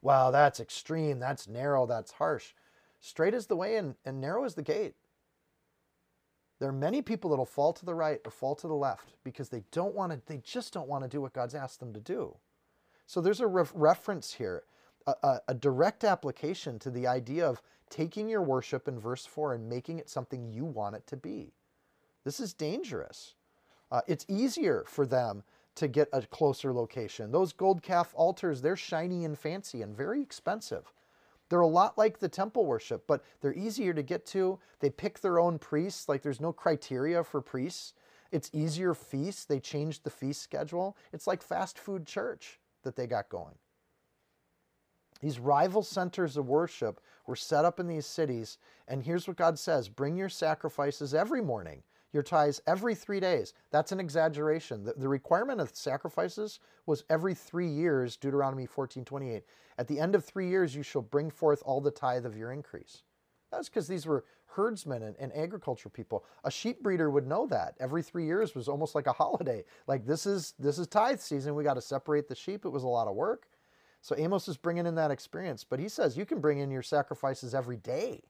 Speaker 1: Wow, that's extreme, that's narrow, that's harsh. Straight is the way and, and narrow is the gate. There are many people that'll fall to the right or fall to the left because they don't want to, they just don't want to do what God's asked them to do. So there's a re- reference here, a, a, a direct application to the idea of taking your worship in verse 4 and making it something you want it to be. This is dangerous. Uh, it's easier for them to get a closer location. Those gold calf altars, they're shiny and fancy and very expensive. They're a lot like the temple worship, but they're easier to get to. They pick their own priests, like there's no criteria for priests. It's easier feasts. They changed the feast schedule. It's like fast food church that they got going. These rival centers of worship were set up in these cities, and here's what God says bring your sacrifices every morning your tithes every three days. That's an exaggeration. The, the, requirement of sacrifices was every three years, Deuteronomy 14 28. At the end of three years, you shall bring forth all the tithe of your increase. That's because these were herdsmen and, and agriculture people. A sheep breeder would know that. Every three years was almost like a holiday. Like this is this is tithe season. We got to separate the sheep. It was a lot of work. So Amos is bringing in that experience, but he says you can bring in your sacrifices every day.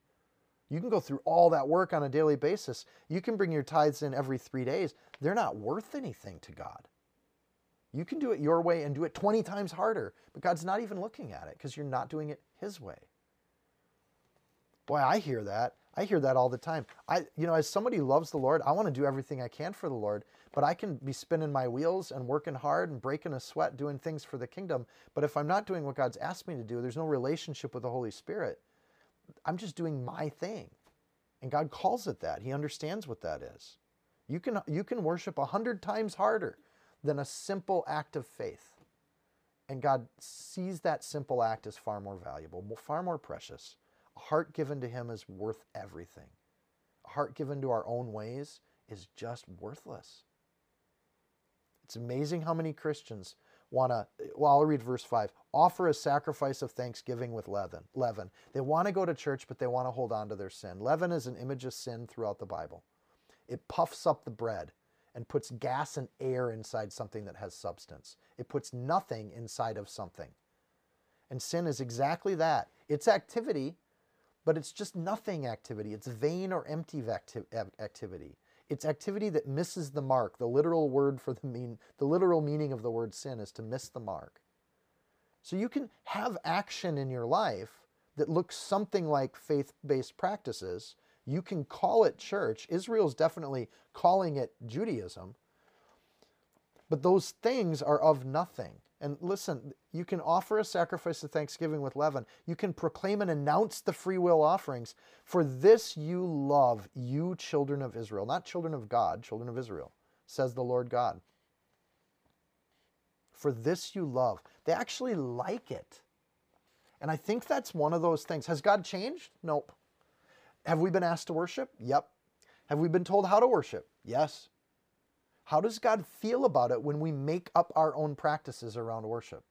Speaker 1: You can go through all that work on a daily basis. You can bring your tithes in every three days. They're not worth anything to God. You can do it your way and do it 20 times harder, but God's not even looking at it because you're not doing it His way. Boy, I hear that. I hear that all the time. I, you know, as somebody loves the Lord, I want to do everything I can for the Lord, but I can be spinning my wheels and working hard and breaking a sweat doing things for the kingdom. But if I'm not doing what God's asked me to do, there's no relationship with the Holy Spirit. I'm just doing my thing. And God calls it that. He understands what that is. You can, you can worship a hundred times harder than a simple act of faith. And God sees that simple act as far more valuable, far more precious. A heart given to Him is worth everything. A heart given to our own ways is just worthless. It's amazing how many Christians want to, well, I'll read verse 5 offer a sacrifice of thanksgiving with leaven. leaven. They want to go to church, but they want to hold on to their sin. Leaven is an image of sin throughout the Bible. It puffs up the bread and puts gas and air inside something that has substance. It puts nothing inside of something. And sin is exactly that. It's activity, but it's just nothing activity. It's vain or empty activity. It's activity that misses the mark. The literal word for the mean the literal meaning of the word sin is to miss the mark. So you can have action in your life that looks something like faith-based practices, you can call it church. Israel's definitely calling it Judaism. But those things are of nothing. And listen, you can offer a sacrifice of thanksgiving with leaven. You can proclaim and announce the free will offerings. For this you love, you children of Israel. Not children of God, children of Israel, says the Lord God. For this you love. They actually like it. And I think that's one of those things. Has God changed? Nope. Have we been asked to worship? Yep. Have we been told how to worship? Yes. How does God feel about it when we make up our own practices around worship?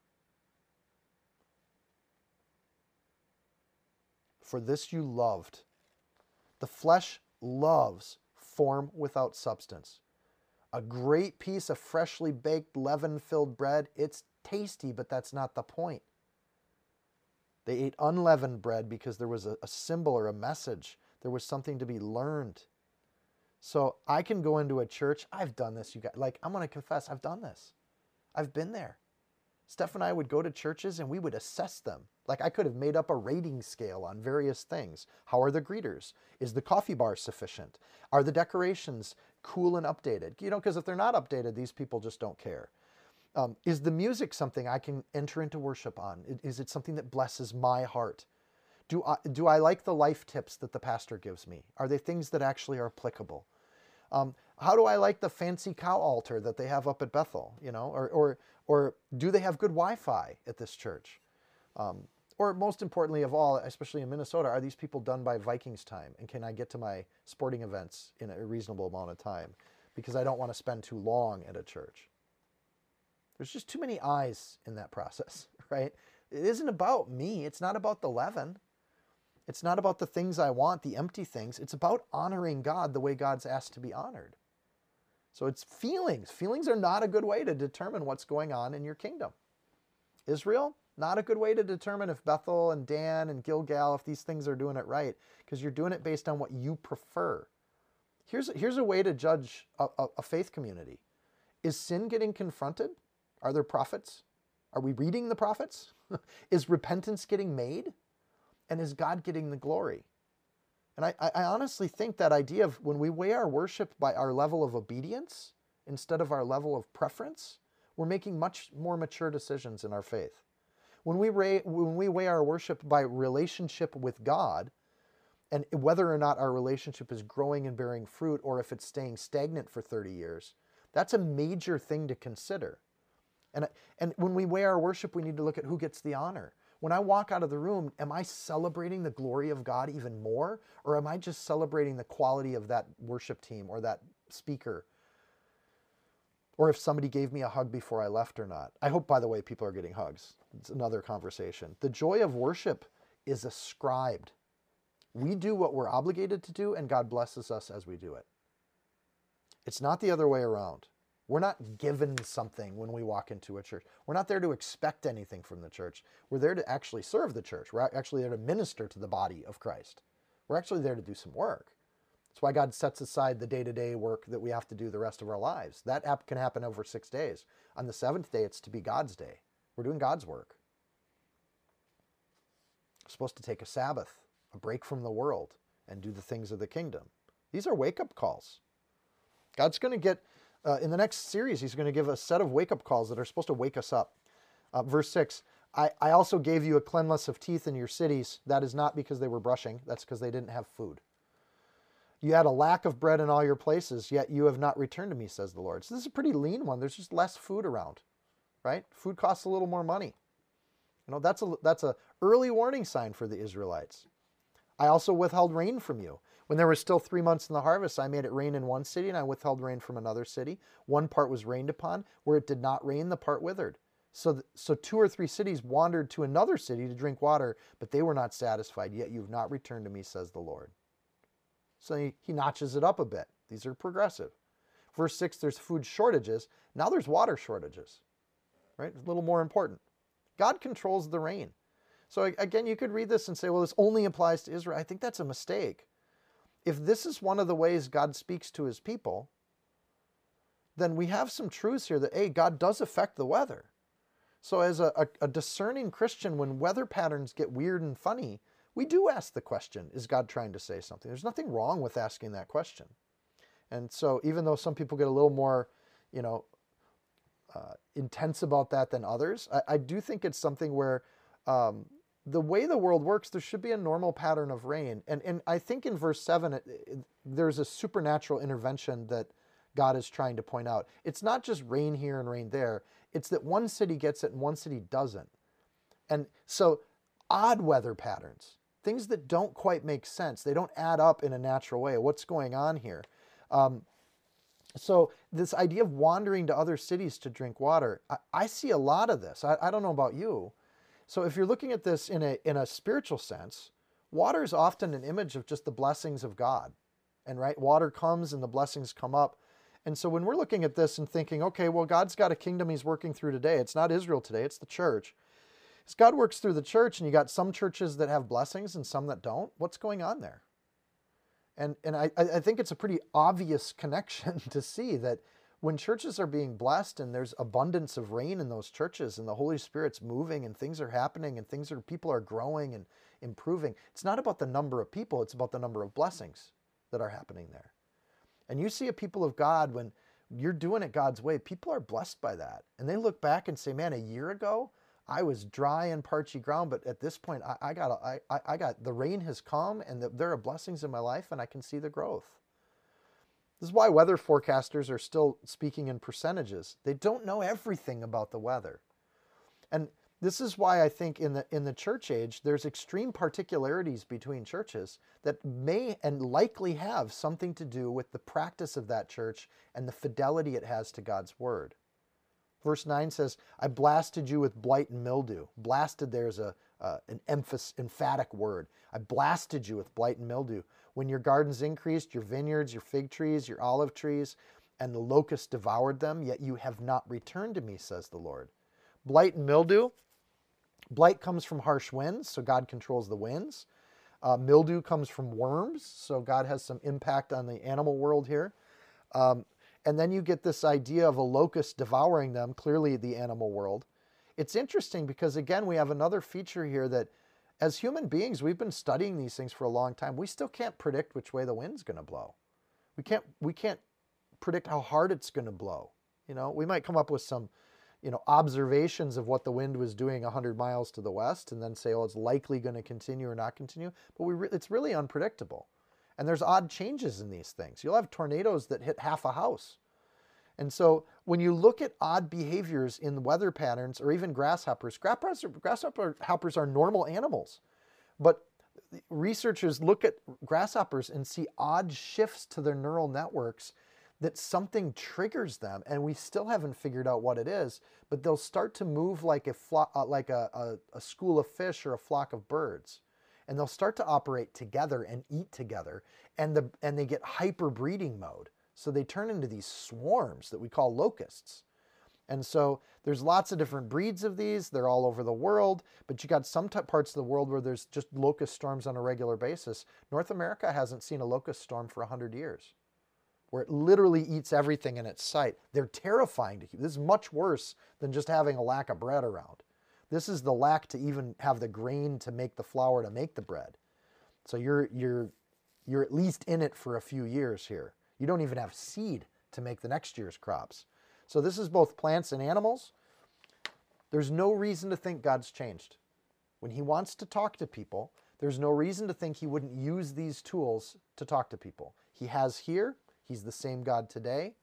Speaker 1: For this you loved. The flesh loves form without substance. A great piece of freshly baked leaven filled bread, it's tasty, but that's not the point. They ate unleavened bread because there was a, a symbol or a message there was something to be learned. So I can go into a church. I've done this, you guys. Like, I'm going to confess, I've done this. I've been there. Steph and I would go to churches and we would assess them. Like, I could have made up a rating scale on various things. How are the greeters? Is the coffee bar sufficient? Are the decorations cool and updated? You know, because if they're not updated, these people just don't care. Um, is the music something I can enter into worship on? Is it something that blesses my heart? Do I, do I like the life tips that the pastor gives me? Are they things that actually are applicable? Um, how do I like the fancy cow altar that they have up at Bethel? You know, or or or do they have good Wi-Fi at this church? Um, or most importantly of all, especially in Minnesota, are these people done by Vikings time? And can I get to my sporting events in a reasonable amount of time? Because I don't want to spend too long at a church. There's just too many eyes in that process, <laughs> right? It isn't about me. It's not about the leaven. It's not about the things I want, the empty things. It's about honoring God the way God's asked to be honored. So it's feelings. Feelings are not a good way to determine what's going on in your kingdom. Israel, not a good way to determine if Bethel and Dan and Gilgal, if these things are doing it right, because you're doing it based on what you prefer. Here's, here's a way to judge a, a, a faith community. Is sin getting confronted? Are there prophets? Are we reading the prophets? <laughs> Is repentance getting made? And is God getting the glory? And I, I honestly think that idea of when we weigh our worship by our level of obedience instead of our level of preference, we're making much more mature decisions in our faith. When we, weigh, when we weigh our worship by relationship with God, and whether or not our relationship is growing and bearing fruit or if it's staying stagnant for 30 years, that's a major thing to consider. And, and when we weigh our worship, we need to look at who gets the honor. When I walk out of the room, am I celebrating the glory of God even more? Or am I just celebrating the quality of that worship team or that speaker? Or if somebody gave me a hug before I left or not. I hope, by the way, people are getting hugs. It's another conversation. The joy of worship is ascribed. We do what we're obligated to do, and God blesses us as we do it. It's not the other way around. We're not given something when we walk into a church. We're not there to expect anything from the church. We're there to actually serve the church. We're actually there to minister to the body of Christ. We're actually there to do some work. That's why God sets aside the day to day work that we have to do the rest of our lives. That can happen over six days. On the seventh day, it's to be God's day. We're doing God's work. We're supposed to take a Sabbath, a break from the world, and do the things of the kingdom. These are wake up calls. God's going to get, uh, in the next series, He's going to give a set of wake up calls that are supposed to wake us up. Uh, verse 6 I, I also gave you a cleanliness of teeth in your cities. That is not because they were brushing, that's because they didn't have food. You had a lack of bread in all your places, yet you have not returned to me, says the Lord. So this is a pretty lean one. There's just less food around, right? Food costs a little more money. You know, that's a that's a early warning sign for the Israelites. I also withheld rain from you. When there was still three months in the harvest, I made it rain in one city, and I withheld rain from another city. One part was rained upon. Where it did not rain, the part withered. So, th- so two or three cities wandered to another city to drink water, but they were not satisfied. Yet you have not returned to me, says the Lord. So he, he notches it up a bit. These are progressive. Verse 6, there's food shortages. Now there's water shortages, right? A little more important. God controls the rain. So again, you could read this and say, well, this only applies to Israel. I think that's a mistake. If this is one of the ways God speaks to his people, then we have some truths here that, A, God does affect the weather. So, as a, a, a, discerning Christian, when weather patterns get weird and funny, we do ask the question Is God trying to say something? There's nothing wrong with asking that question. And so, even though some people get a little more, you know, uh, intense about that than others, I, I, do think it's something where um, the way the world works, there should be a normal pattern of rain. And, and I think in verse 7, it, it, there's a supernatural intervention that God is trying to point out. It's not just rain here and rain there, it's that one city gets it and one city doesn't. And so, odd weather patterns, things that don't quite make sense, they don't add up in a natural way. What's going on here? Um, so, this idea of wandering to other cities to drink water, I, I see a lot of this. I, I don't know about you. So if you're looking at this in a in a spiritual sense, water is often an image of just the blessings of God. And right, water comes and the blessings come up. And so when we're looking at this and thinking, okay, well, God's got a kingdom he's working through today. It's not Israel today, it's the church. As God works through the church and you got some churches that have blessings and some that don't, what's going on there? And and I, I think it's a pretty obvious <laughs> connection to see that when churches are being blessed and there's abundance of rain in those churches and the Holy Spirit's moving and things are happening and things are people are growing and improving, it's not about the number of people, it's about the number of blessings that are happening there. And you see a people of God when you're doing it God's way, people are blessed by that. And they look back and say, man, a year ago, I was dry and parchy ground, but at this point, I, I got, I, I got, the rain has come and the, there are blessings in my life and I can see the growth. This is why weather forecasters are still speaking in percentages. They don't know everything about the weather. And this is why I think in the in the church age there's extreme particularities between churches that may and likely have something to do with the practice of that church and the fidelity it has to God's word. Verse 9 says, I blasted you with blight and mildew. Blasted there's a uh, an emphatic word. I blasted you with blight and mildew. When your gardens increased, your vineyards, your fig trees, your olive trees, and the locusts devoured them, yet you have not returned to me, says the Lord. Blight and mildew. Blight comes from harsh winds, so God controls the winds. Uh, mildew comes from worms, so God has some impact on the animal world here. Um, and then you get this idea of a locust devouring them, clearly the animal world. It's interesting because, again, we have another feature here that as human beings, we've been studying these things for a long time. We still can't predict which way the wind's going to blow. We can't, we can't predict how hard it's going to blow. You know, we might come up with some, you know, observations of what the wind was doing 100 miles to the west and then say, oh, it's likely going to continue or not continue. But we re- it's really unpredictable. And there's odd changes in these things. You'll have tornadoes that hit half a house. And so when you look at odd behaviors in weather patterns or even grasshoppers, grasshoppers are normal animals. But researchers look at grasshoppers and see odd shifts to their neural networks that something triggers them and we still haven't figured out what it is but they'll start to move like a uh, like a, a, a school of fish or a flock of birds and they'll start to operate together and eat together and the and they get hyper breeding mode so they turn into these swarms that we call locusts. And so there's lots of different breeds of these. They're all over the world, but you got some parts of the world where there's just locust storms on a regular basis. North America hasn't seen a locust storm for 100 years, where it literally eats everything in its sight. They're terrifying to keep. This is much worse than just having a lack of bread around. This is the lack to even have the grain to make the flour to make the bread. So you're you're you're at least in it for a few years here. You don't even have seed to make the next year's crops. So this is both plants and animals. There's no reason to think God's changed. When he wants to talk to people, there's no reason to think he wouldn't use these tools to talk to people. He has here, he's the same God today.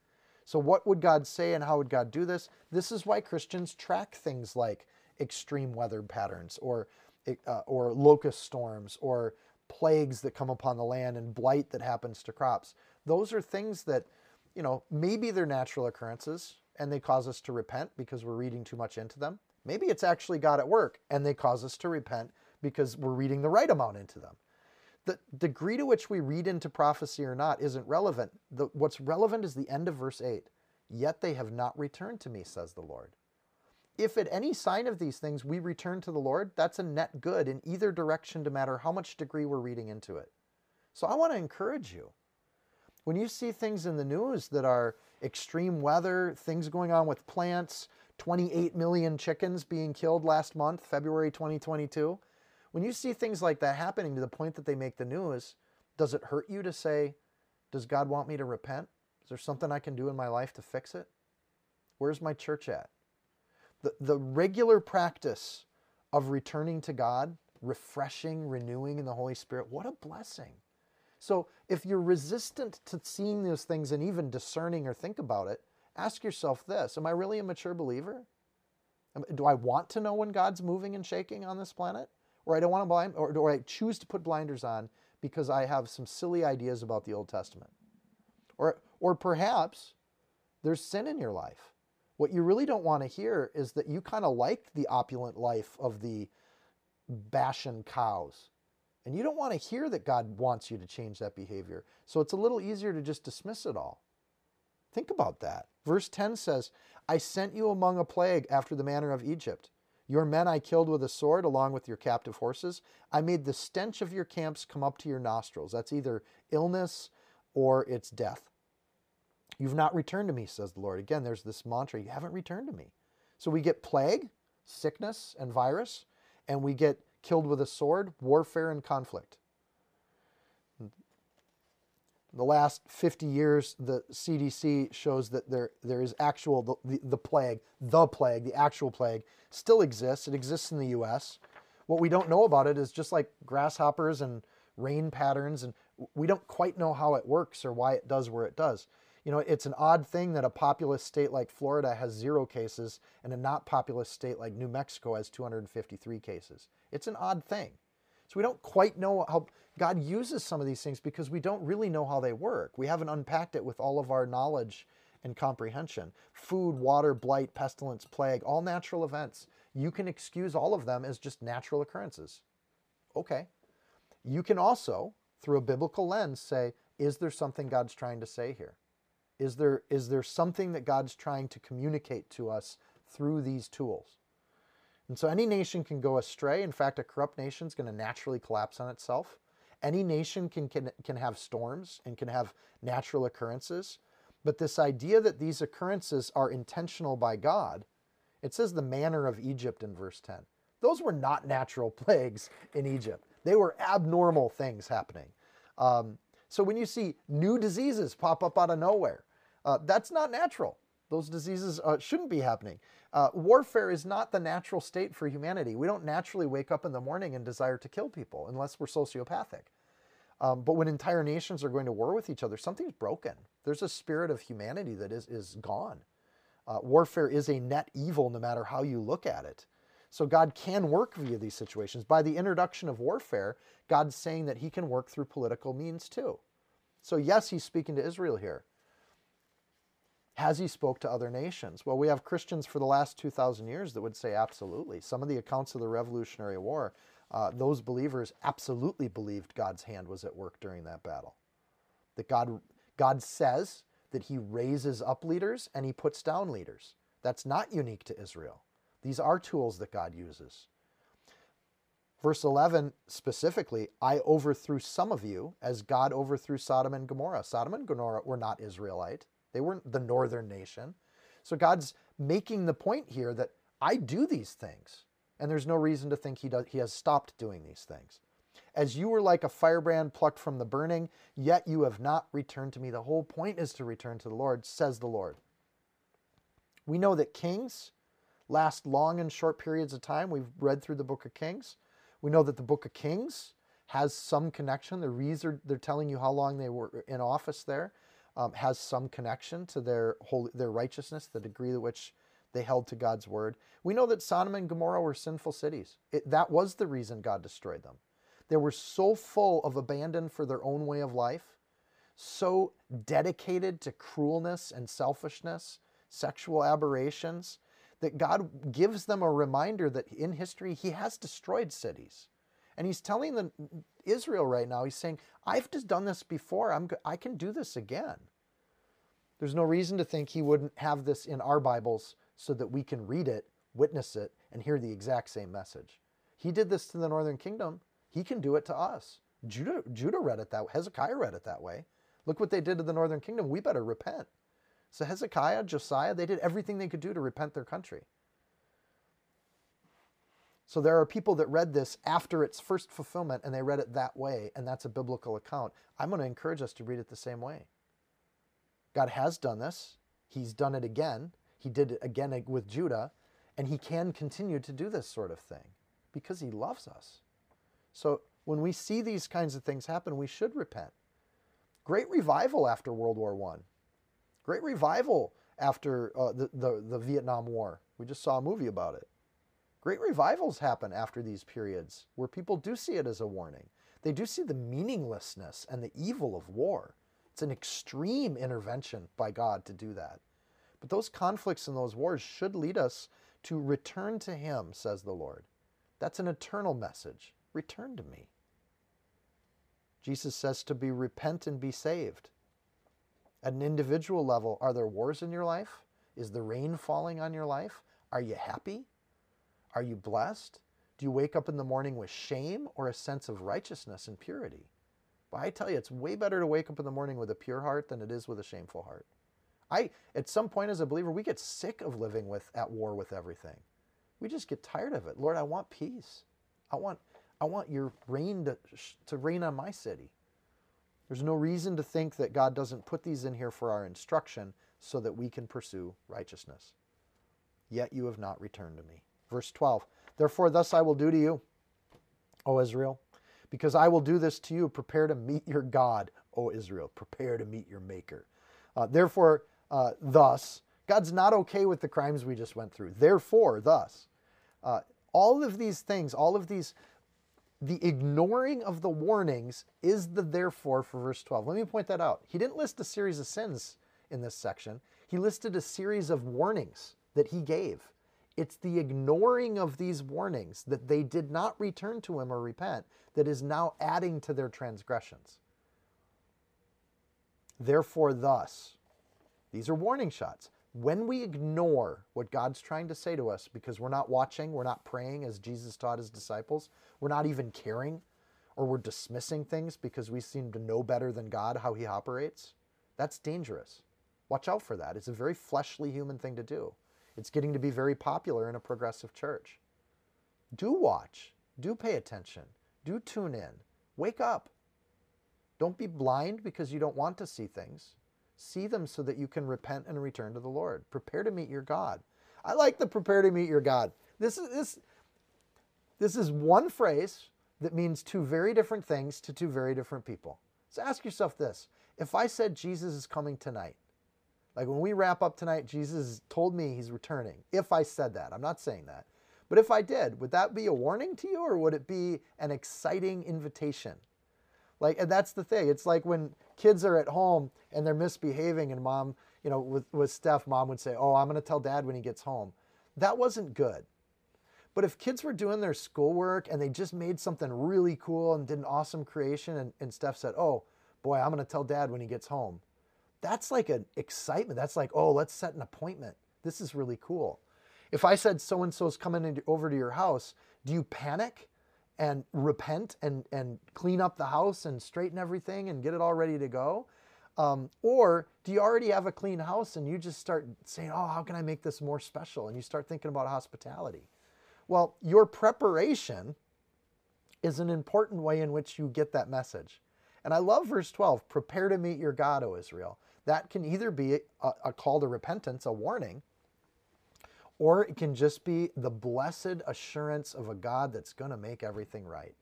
Speaker 1: So what would God say and how would God do this? This is why Christians track things like extreme weather patterns or uh, or locust storms or plagues that come upon the land and blight that happens to crops. Those are things that you know, maybe they're natural occurrences and they cause us to repent because we're reading too much into them. Maybe it's actually God at work and they cause us to repent because we're reading the right amount into them. The degree to which we read into prophecy or not isn't relevant. The, what's relevant is the end of verse 8. Yet they have not returned to me, says the Lord. If at any sign of these things we return to the Lord, that's a net good in either direction, no matter how much degree we're reading into it. So I want to encourage you when you see things in the news that are extreme weather, things going on with plants, 28 million chickens being killed last month, February 2022, when you see things like that happening to the point that they make the news, does it hurt you to say, Does God want me to repent? Is there something I can do in my life to fix it? Where's my church at? The, the regular practice of returning to God, refreshing, renewing in the Holy Spirit, what a blessing. So if you're resistant to seeing those things and even discerning or think about it, ask yourself this Am I really a mature believer? Do I want to know when God's moving and shaking on this planet? Or I don't want to blind, or do I choose to put blinders on because I have some silly ideas about the Old Testament? Or, or perhaps there's sin in your life. What you really don't want to hear is that you kind of like the opulent life of the Bashan cows and you don't want to hear that God wants you to change that behavior. So it's a little easier to just dismiss it all. Think about that. Verse 10 says, I sent you among a plague after the manner of Egypt. Your men I killed with a sword along with your captive horses. I made the stench of your camps come up to your nostrils. That's either illness or it's death. You've not returned to me, says the Lord. Again, there's this mantra you haven't returned to me. So we get plague, sickness, and virus, and we get killed with a sword, warfare, and conflict. The last 50 years, the CDC shows that there, there is actual, the, the, the plague, the plague, the actual plague, still exists. It exists in the US. What we don't know about it is just like grasshoppers and rain patterns, and we don't quite know how it works or why it does where it does. You know, it's an odd thing that a populous state like Florida has zero cases and a not populous state like New Mexico has 253 cases. It's an odd thing. So we don't quite know how God uses some of these things because we don't really know how they work. We haven't unpacked it with all of our knowledge and comprehension. Food, water, blight, pestilence, plague, all natural events. You can excuse all of them as just natural occurrences. Okay. You can also, through a biblical lens, say, is there something God's trying to say here? Is there, is there something that God's trying to communicate to us through these tools? And so any nation can go astray. In fact, a corrupt nation is going to naturally collapse on itself. Any nation can, can, can have storms and can have natural occurrences. But this idea that these occurrences are intentional by God, it says the manner of Egypt in verse 10. Those were not natural <laughs> plagues in Egypt, they were abnormal things happening. Um, so when you see new diseases pop up out of nowhere, uh, that's not natural. Those diseases uh, shouldn't be happening. Uh, warfare is not the natural state for humanity. We don't naturally wake up in the morning and desire to kill people unless we're sociopathic. Um, but when entire nations are going to war with each other, something's broken. There's a spirit of humanity that is, is gone. Uh, warfare is a net evil no matter how you look at it. So God can work via these situations. By the introduction of warfare, God's saying that he can work through political means too. So yes, he's speaking to Israel here. Has he spoke to other nations? Well, we have Christians for the last 2,000 years that would say absolutely. Some of the accounts of the Revolutionary War, uh, those believers absolutely believed God's hand was at work during that battle. That God, God says that he raises up leaders and he puts down leaders. That's not unique to Israel. These are tools that God uses. Verse 11 specifically, I overthrew some of you as God overthrew Sodom and Gomorrah. Sodom and Gomorrah were not Israelite, they weren't the northern nation. So God's making the point here that I do these things, and there's no reason to think he, does, he has stopped doing these things. As you were like a firebrand plucked from the burning, yet you have not returned to me. The whole point is to return to the Lord, says the Lord. We know that kings last long and short periods of time. We've read through the book of Kings. We know that the book of Kings has some connection. The reason they're telling you how long they were in office there um, has some connection to their holy, their righteousness, the degree to which they held to God's word. We know that Sodom and Gomorrah were sinful cities. It, that was the reason God destroyed them. They were so full of abandon for their own way of life, so dedicated to cruelness and selfishness, sexual aberrations, that God gives them a reminder that in history He has destroyed cities. And He's telling the, Israel right now, He's saying, I've just done this before. I'm, I can do this again. There's no reason to think He wouldn't have this in our Bibles so that we can read it, witness it, and hear the exact same message. He did this to the northern kingdom. He can do it to us. Judah, Judah read it that way. Hezekiah read it that way. Look what they did to the northern kingdom. We better repent. So Hezekiah, Josiah, they did everything they could do to repent their country. So there are people that read this after its first fulfillment and they read it that way, and that's a biblical account. I'm going to encourage us to read it the same way. God has done this, He's done it again. He did it again with Judah, and He can continue to do this sort of thing because He loves us. So when we see these kinds of things happen, we should repent. Great revival after World War I. Great revival after uh, the, the, the Vietnam War. We just saw a movie about it. Great revivals happen after these periods where people do see it as a warning. They do see the meaninglessness and the evil of war. It's an extreme intervention by God to do that. But those conflicts and those wars should lead us to return to Him, says the Lord. That's an eternal message. Return to me. Jesus says to be repent and be saved. At an individual level, are there wars in your life? Is the rain falling on your life? Are you happy? Are you blessed? Do you wake up in the morning with shame or a sense of righteousness and purity? But I tell you, it's way better to wake up in the morning with a pure heart than it is with a shameful heart. I, at some point as a believer, we get sick of living with at war with everything. We just get tired of it. Lord, I want peace. I want, I want your reign to, to reign on my city. There's no reason to think that God doesn't put these in here for our instruction so that we can pursue righteousness. Yet you have not returned to me. Verse 12 Therefore, thus I will do to you, O Israel, because I will do this to you. Prepare to meet your God, O Israel. Prepare to meet your Maker. Uh, therefore, uh, thus, God's not okay with the crimes we just went through. Therefore, thus. Uh, all of these things, all of these the ignoring of the warnings is the therefore for verse 12. Let me point that out. He didn't list a series of sins in this section, he listed a series of warnings that he gave. It's the ignoring of these warnings that they did not return to him or repent that is now adding to their transgressions. Therefore, thus, these are warning shots when we ignore what God's trying to say to us because we're not watching, we're not praying as Jesus taught his disciples, we're not even caring, or we're dismissing things because we seem to know better than God how he operates, that's dangerous. Watch out for that. It's a very fleshly human thing to do. It's getting to be very popular in a progressive church. Do watch, do pay attention, do tune in, wake up. Don't be blind because you don't want to see things. See them so that you can repent and return to the Lord. Prepare to meet your God. I like the prepare to meet your God. This is this this is one phrase that means two very different things to two very different people. So ask yourself this. If I said Jesus is coming tonight, like when we wrap up tonight, Jesus told me he's returning. If I said that, I'm not saying that. But if I did, would that be a warning to you or would it be an exciting invitation? Like, and that's the thing. It's like when kids are at home and they're misbehaving, and mom, you know, with, with Steph, mom would say, Oh, I'm going to tell dad when he gets home. That wasn't good. But if kids were doing their schoolwork and they just made something really cool and did an awesome creation, and, and Steph said, Oh, boy, I'm going to tell dad when he gets home. That's like an excitement. That's like, Oh, let's set an appointment. This is really cool. If I said so and so is coming over to your house, do you panic and repent and, and clean up the house and straighten everything and get it all ready to go? Um, or do you already have a clean house and you just start saying, oh, how can I make this more special? And you start thinking about hospitality. Well, your preparation is an important way in which you get that message. And I love verse 12 prepare to meet your God, O Israel. That can either be a, a call to repentance, a warning, or it can just be the blessed assurance of a God that's going to make everything right.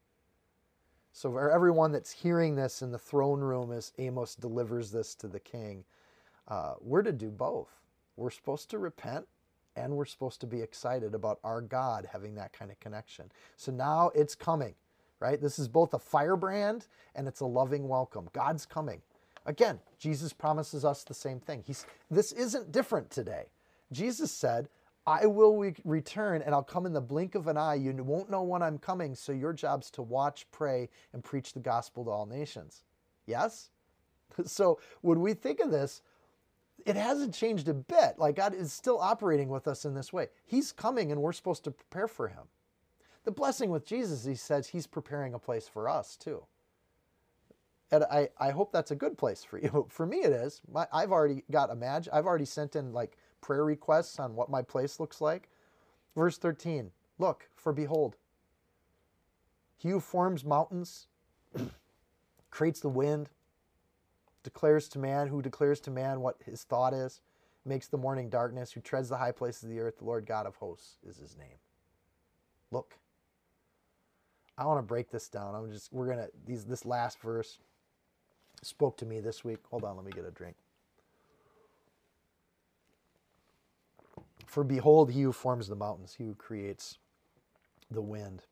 Speaker 1: So, for everyone that's hearing this in the throne room as Amos delivers this to the king, uh, we're to do both. We're supposed to repent and we're supposed to be excited about our God having that kind of connection. So now it's coming, right? This is both a firebrand and it's a loving welcome. God's coming. Again, Jesus promises us the same thing. He's, this isn't different today. Jesus said, I will re- return and I'll come in the blink of an eye. You won't know when I'm coming, so your job's to watch, pray, and preach the gospel to all nations. Yes? <laughs> So when we think of this, it hasn't changed a bit. Like God is still operating with us in this way. He's coming and we're supposed to prepare for him. The blessing with Jesus, he says he's preparing a place for us too. And I, I hope that's a good place for <laughs> you. For me, it is. My, I've already got a imagine. I've already sent in like prayer requests on what my place looks like. Verse 13 Look, for behold, he who forms mountains, <clears throat> creates the wind, declares to man, who declares to man what his thought is, makes the morning darkness, who treads the high places of the earth, the Lord God of hosts is his name. Look. I want to break this down. I'm just we're gonna these this last verse spoke to me this week. Hold on, let me get a drink. For behold, he who forms the mountains, he who creates the wind.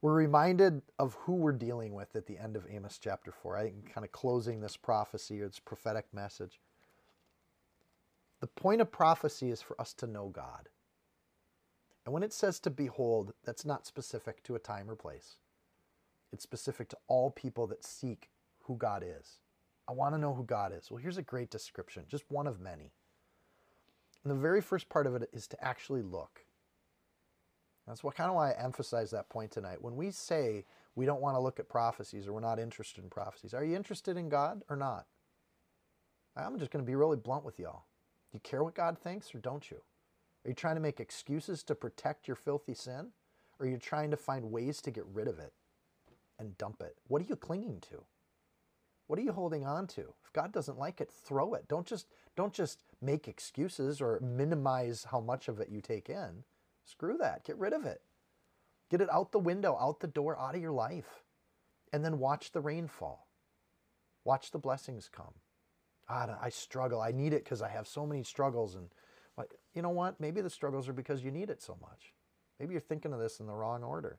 Speaker 1: We're reminded of who we're dealing with at the end of Amos chapter 4. I think kind of closing this prophecy or this prophetic message. The point of prophecy is for us to know God. And when it says to behold, that's not specific to a time or place. It's specific to all people that seek who God is. I want to know who God is. Well, here's a great description, just one of many. And the very first part of it is to actually look. That's what kind of why I emphasize that point tonight. When we say we don't want to look at prophecies or we're not interested in prophecies, are you interested in God or not? I'm just going to be really blunt with y'all. Do you care what God thinks or don't you? Are you trying to make excuses to protect your filthy sin? Or are you trying to find ways to get rid of it and dump it? What are you clinging to? What are you holding on to? If God doesn't like it, throw it. Don't just don't just make excuses or minimize how much of it you take in. Screw that. Get rid of it. Get it out the window, out the door, out of your life. And then watch the rain fall. Watch the blessings come. God, I struggle. I need it because I have so many struggles. And like, you know what? Maybe the struggles are because you need it so much. Maybe you're thinking of this in the wrong order.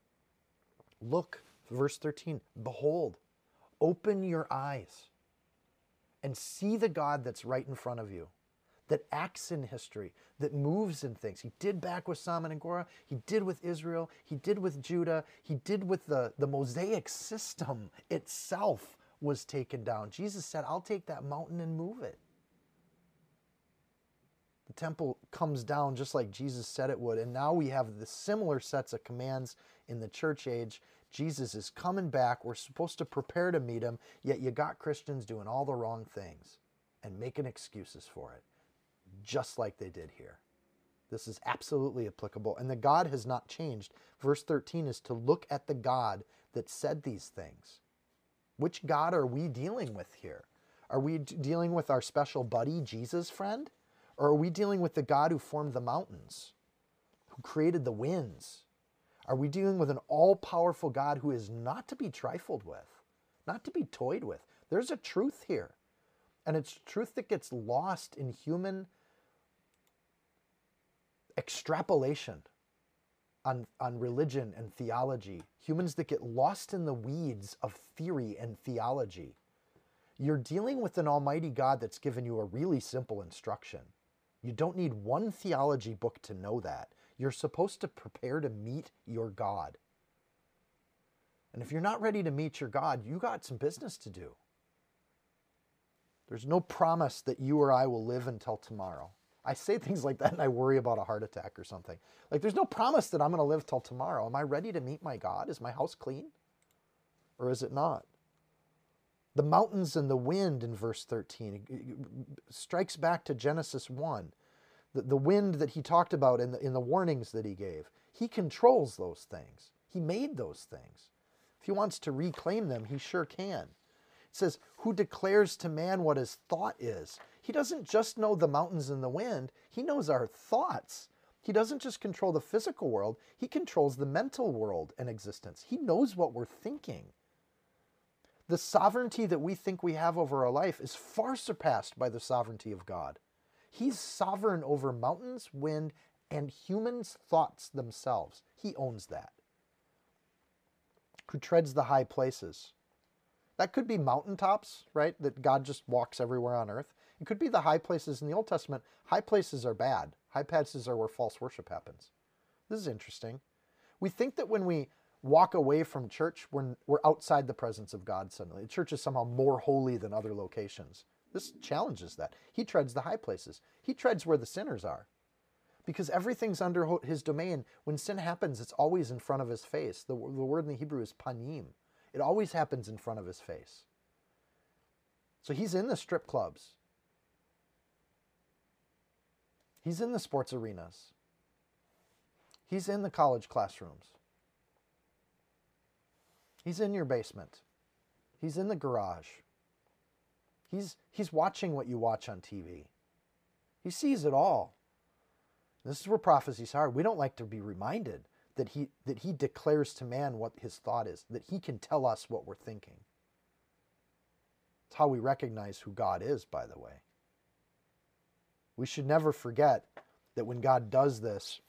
Speaker 1: Look, verse 13. Behold, Open your eyes and see the God that's right in front of you, that acts in history, that moves in things. He did back with Sodom and Gomorrah, he did with Israel, he did with Judah, he did with the, the Mosaic system itself was taken down. Jesus said, I'll take that mountain and move it. The temple comes down just like Jesus said it would. And now we have the similar sets of commands in the church age Jesus is coming back. We're supposed to prepare to meet him, yet you got Christians doing all the wrong things and making excuses for it, just like they did here. This is absolutely applicable. And the God has not changed. Verse 13 is to look at the God that said these things. Which God are we dealing with here? Are we dealing with our special buddy, Jesus friend? Or are we dealing with the God who formed the mountains, who created the winds, are we dealing with an all powerful God who is not to be trifled with, not to be toyed with? There's a truth here. And it's truth that gets lost in human extrapolation on, on religion and theology. Humans that get lost in the weeds of theory and theology. You're dealing with an almighty God that's given you a really simple instruction. You don't need one theology book to know that. You're supposed to prepare to meet your God. And if you're not ready to meet your God, you got some business to do. There's no promise that you or I will live until tomorrow. I say <laughs> things like that and I worry about a heart attack or something. Like, there's no promise that I'm going to live till tomorrow. Am I ready to meet my God? Is my house clean? Or is it not? The mountains and the wind in verse 13 strikes back to Genesis 1. The, the wind that he talked about in the, in the warnings that he gave. He controls those things, he made those things. If he wants to reclaim them, he sure can. It says, Who declares to man what his thought is? He doesn't just know the mountains and the wind, he knows our thoughts. He doesn't just control the physical world, he controls the mental world and existence. He knows what we're thinking. The sovereignty that we think we have over our life is far surpassed by the sovereignty of God. He's sovereign over mountains, wind, and humans' thoughts themselves. He owns that. Who treads the high places. That could be mountaintops, right? That God just walks everywhere on earth. It could be the high places in the Old Testament. High places are bad. High places are where false worship happens. This is interesting. We think that when we walk away from church, we're, we're outside the presence of God suddenly. The church is somehow more holy than other locations. This challenges that. He treads the high places, he treads where the sinners are. Because everything's under his domain. When sin happens, it's always in front of his face. The, the word in the Hebrew is panim. It always happens in front of his face. So he's in the strip clubs. He's in the sports arenas. He's in the college classrooms. He's in your basement. He's in the garage. He's, he's watching what you watch on TV. He sees it all. This is where prophecy's hard. We don't like to be reminded that he, that he declares to man what his thought is, that he can tell us what we're thinking. It's how we recognize who God is, by the way. We should never forget that when God does this,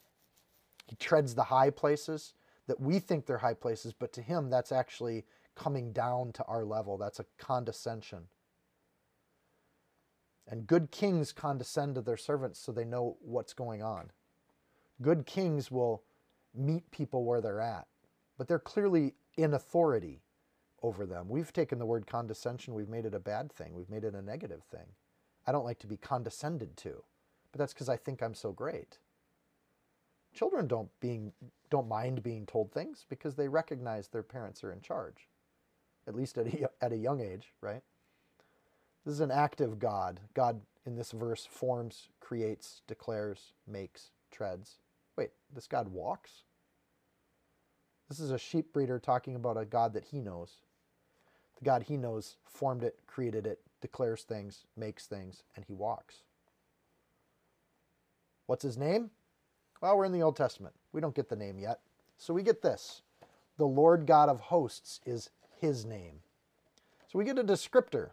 Speaker 1: he treads the high places that we think they're high places, but to him, that's actually coming down to our level. That's a condescension. And good kings condescend to their servants so they know what's going on. Good kings will meet people where they're at, but they're clearly in authority over them. We've taken the word condescension, we've made it a bad thing, we've made it a negative thing. I don't like to be condescended to, but that's because I think I'm so great. Children don't being don't mind being told things because they recognize their parents are in charge, at least at a, at a young age, right? This is an active God. God in this verse forms, creates, declares, makes, treads. Wait, this God walks? This is a sheep breeder talking about a God that he knows. The God he knows formed it, created it, declares things, makes things, and he walks. What's his name? Well, we're in the Old Testament. We don't get the name yet. So we get this the Lord God of hosts is his name. So we get a descriptor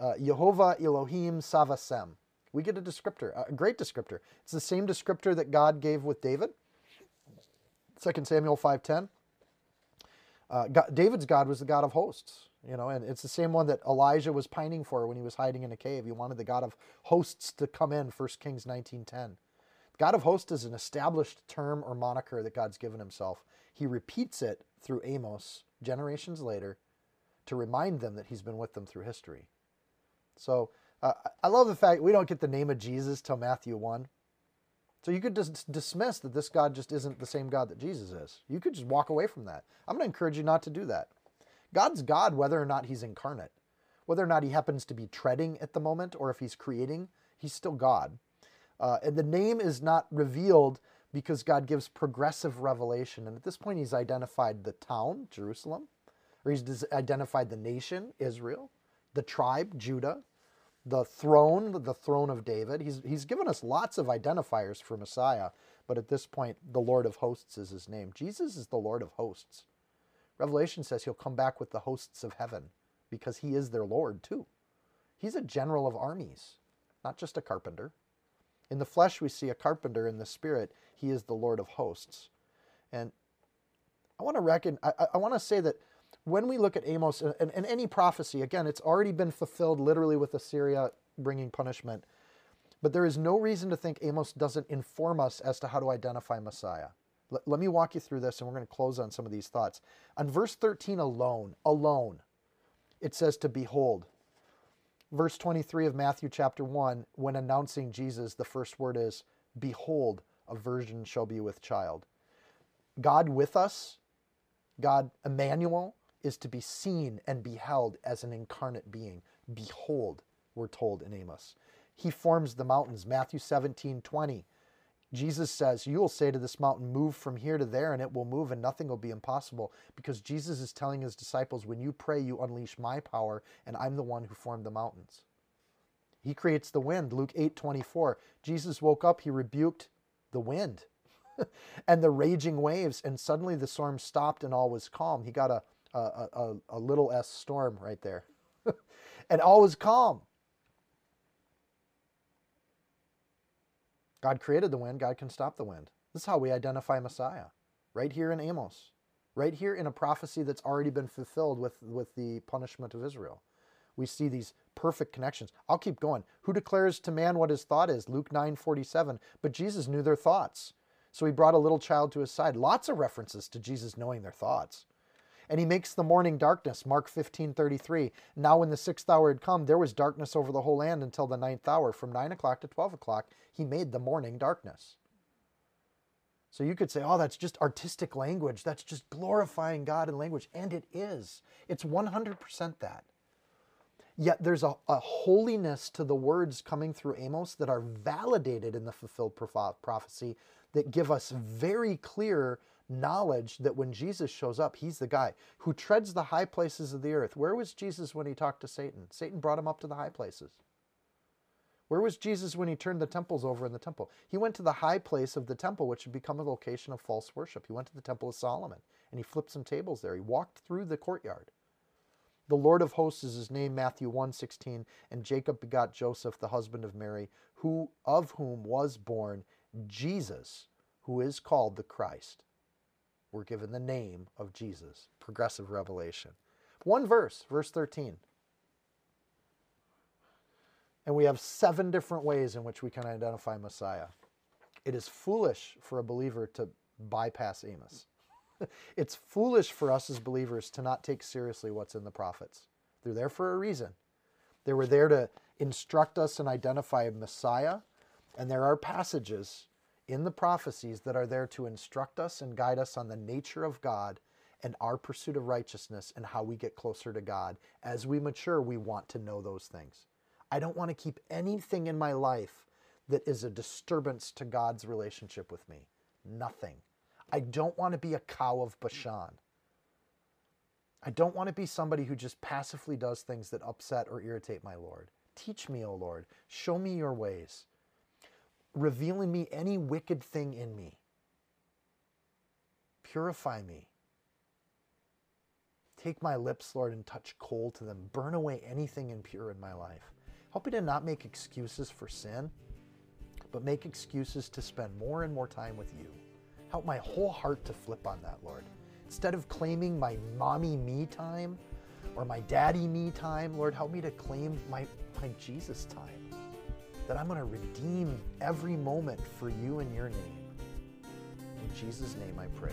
Speaker 1: uh, Jehovah Elohim Savasem. We get a descriptor, a great descriptor. It's the same descriptor that God gave with David. 2 Samuel 5.10. Uh, David's God was the God of hosts, you know, and it's the same one that Elijah was pining for when he was hiding in a cave. He wanted the God of hosts to come in, 1 Kings 19.10. God of hosts is an established term or moniker that God's given himself. He repeats it through Amos generations later to remind them that he's been with them through history. So uh, I love the fact we don't get the name of Jesus till Matthew 1. So you could just dismiss that this God just isn't the same God that Jesus is. You could just walk away from that. I'm going to encourage you not to do that. God's God, whether or not he's incarnate, whether or not he happens to be treading at the moment or if he's creating, he's still God. Uh, and the name is not revealed because God gives progressive revelation. And at this point, he's identified the town, Jerusalem, or he's identified the nation, Israel, the tribe, Judah, the throne, the throne of David. He's, he's given us lots of identifiers for Messiah, but at this point, the Lord of hosts is his name. Jesus is the Lord of hosts. Revelation says he'll come back with the hosts of heaven because he is their Lord too. He's a general of armies, not just a carpenter. In the flesh, we see a carpenter. In the spirit, he is the Lord of hosts. And I want to reckon, I, I want to say that when we look at Amos uh, and, and, any prophecy, again, it's already been fulfilled literally with Assyria bringing punishment. But there is no reason to think Amos doesn't inform us as to how to identify Messiah. L- let me walk you through this, and we're going to close on some of these thoughts. On verse 13 alone, alone, it says to behold. verse 23 of Matthew chapter 1, when announcing Jesus, the first word is, Behold, a virgin shall be with child. God with us, God Emmanuel, is to be seen and beheld as an incarnate being. Behold, we're told in Amos. He forms the mountains. Matthew 17, 20. Jesus says, You will say to this mountain, Move from here to there, and it will move, and nothing will be impossible. Because Jesus is telling his disciples, When you pray, you unleash my power, and I'm the one who formed the mountains. He creates the wind. Luke 8 24. Jesus woke up, he rebuked the wind <laughs> and the raging waves, and suddenly the storm stopped and all was calm. He got a, a, a, a little s storm right there. <laughs> and all was calm. God created the wind, God can stop the wind. This is how we identify Messiah, right here in Amos, right here in a prophecy that's already been fulfilled with, with the punishment of Israel. We see these perfect connections. I'll keep going. Who declares to man what his thought is? Luke 9 47. But Jesus knew their thoughts. So he brought a little child to his side. Lots of references to Jesus knowing their thoughts. And he makes the morning darkness, Mark 15, 33. Now when the sixth hour had come, there was darkness over the whole land until the ninth hour. From 9 o'clock to 12 o'clock, he made the morning darkness. So you could say, oh, that's just artistic language. That's just glorifying God in language. And it is. It's 100% that. Yet there's a, a holiness to the words coming through Amos that are validated in the fulfilled prophecy that give us very clear knowledge that when Jesus shows up, he's the guy who treads the high places of the earth. Where was Jesus when he talked to Satan? Satan brought him up to the high places. Where was Jesus when he turned the temples over in the temple? He went to the high place of the temple, which had become a location of false worship. He went to the temple of Solomon and he flipped some tables there. He walked through the courtyard. The Lord of hosts is his name, Matthew 1:16, and Jacob begot Joseph, the husband of Mary, who of whom was born Jesus, who is called the Christ we're given the name of Jesus. Progressive revelation. One verse, verse 13. And we have seven different ways in which we can identify Messiah. It is foolish for a believer to bypass Amos. <laughs> it's foolish for us as believers to not take seriously what's in the prophets. They're there for a reason. They were there to instruct us and identify Messiah, and there are passages in the prophecies that are there to instruct us and guide us on the nature of God and our pursuit of righteousness and how we get closer to God. As we mature, we want to know those things. I don't want to keep anything in my life that is a disturbance to God's relationship with me. Nothing. I don't want to be a cow of Bashan. I don't want to be somebody who just passively does things that upset or irritate my Lord. Teach me, O Lord. Show me your ways revealing me any wicked thing in me. Purify me. Take my lips, Lord, and touch coal to them. Burn away anything impure in my life. Help me to not make excuses for sin, but make excuses to spend more and more time with you. Help my whole heart to flip on that, Lord. Instead of claiming my mommy me time or my daddy me time, Lord, help me to claim my, my Jesus time that I'm going to redeem every moment for you and your name. In Jesus' name I pray.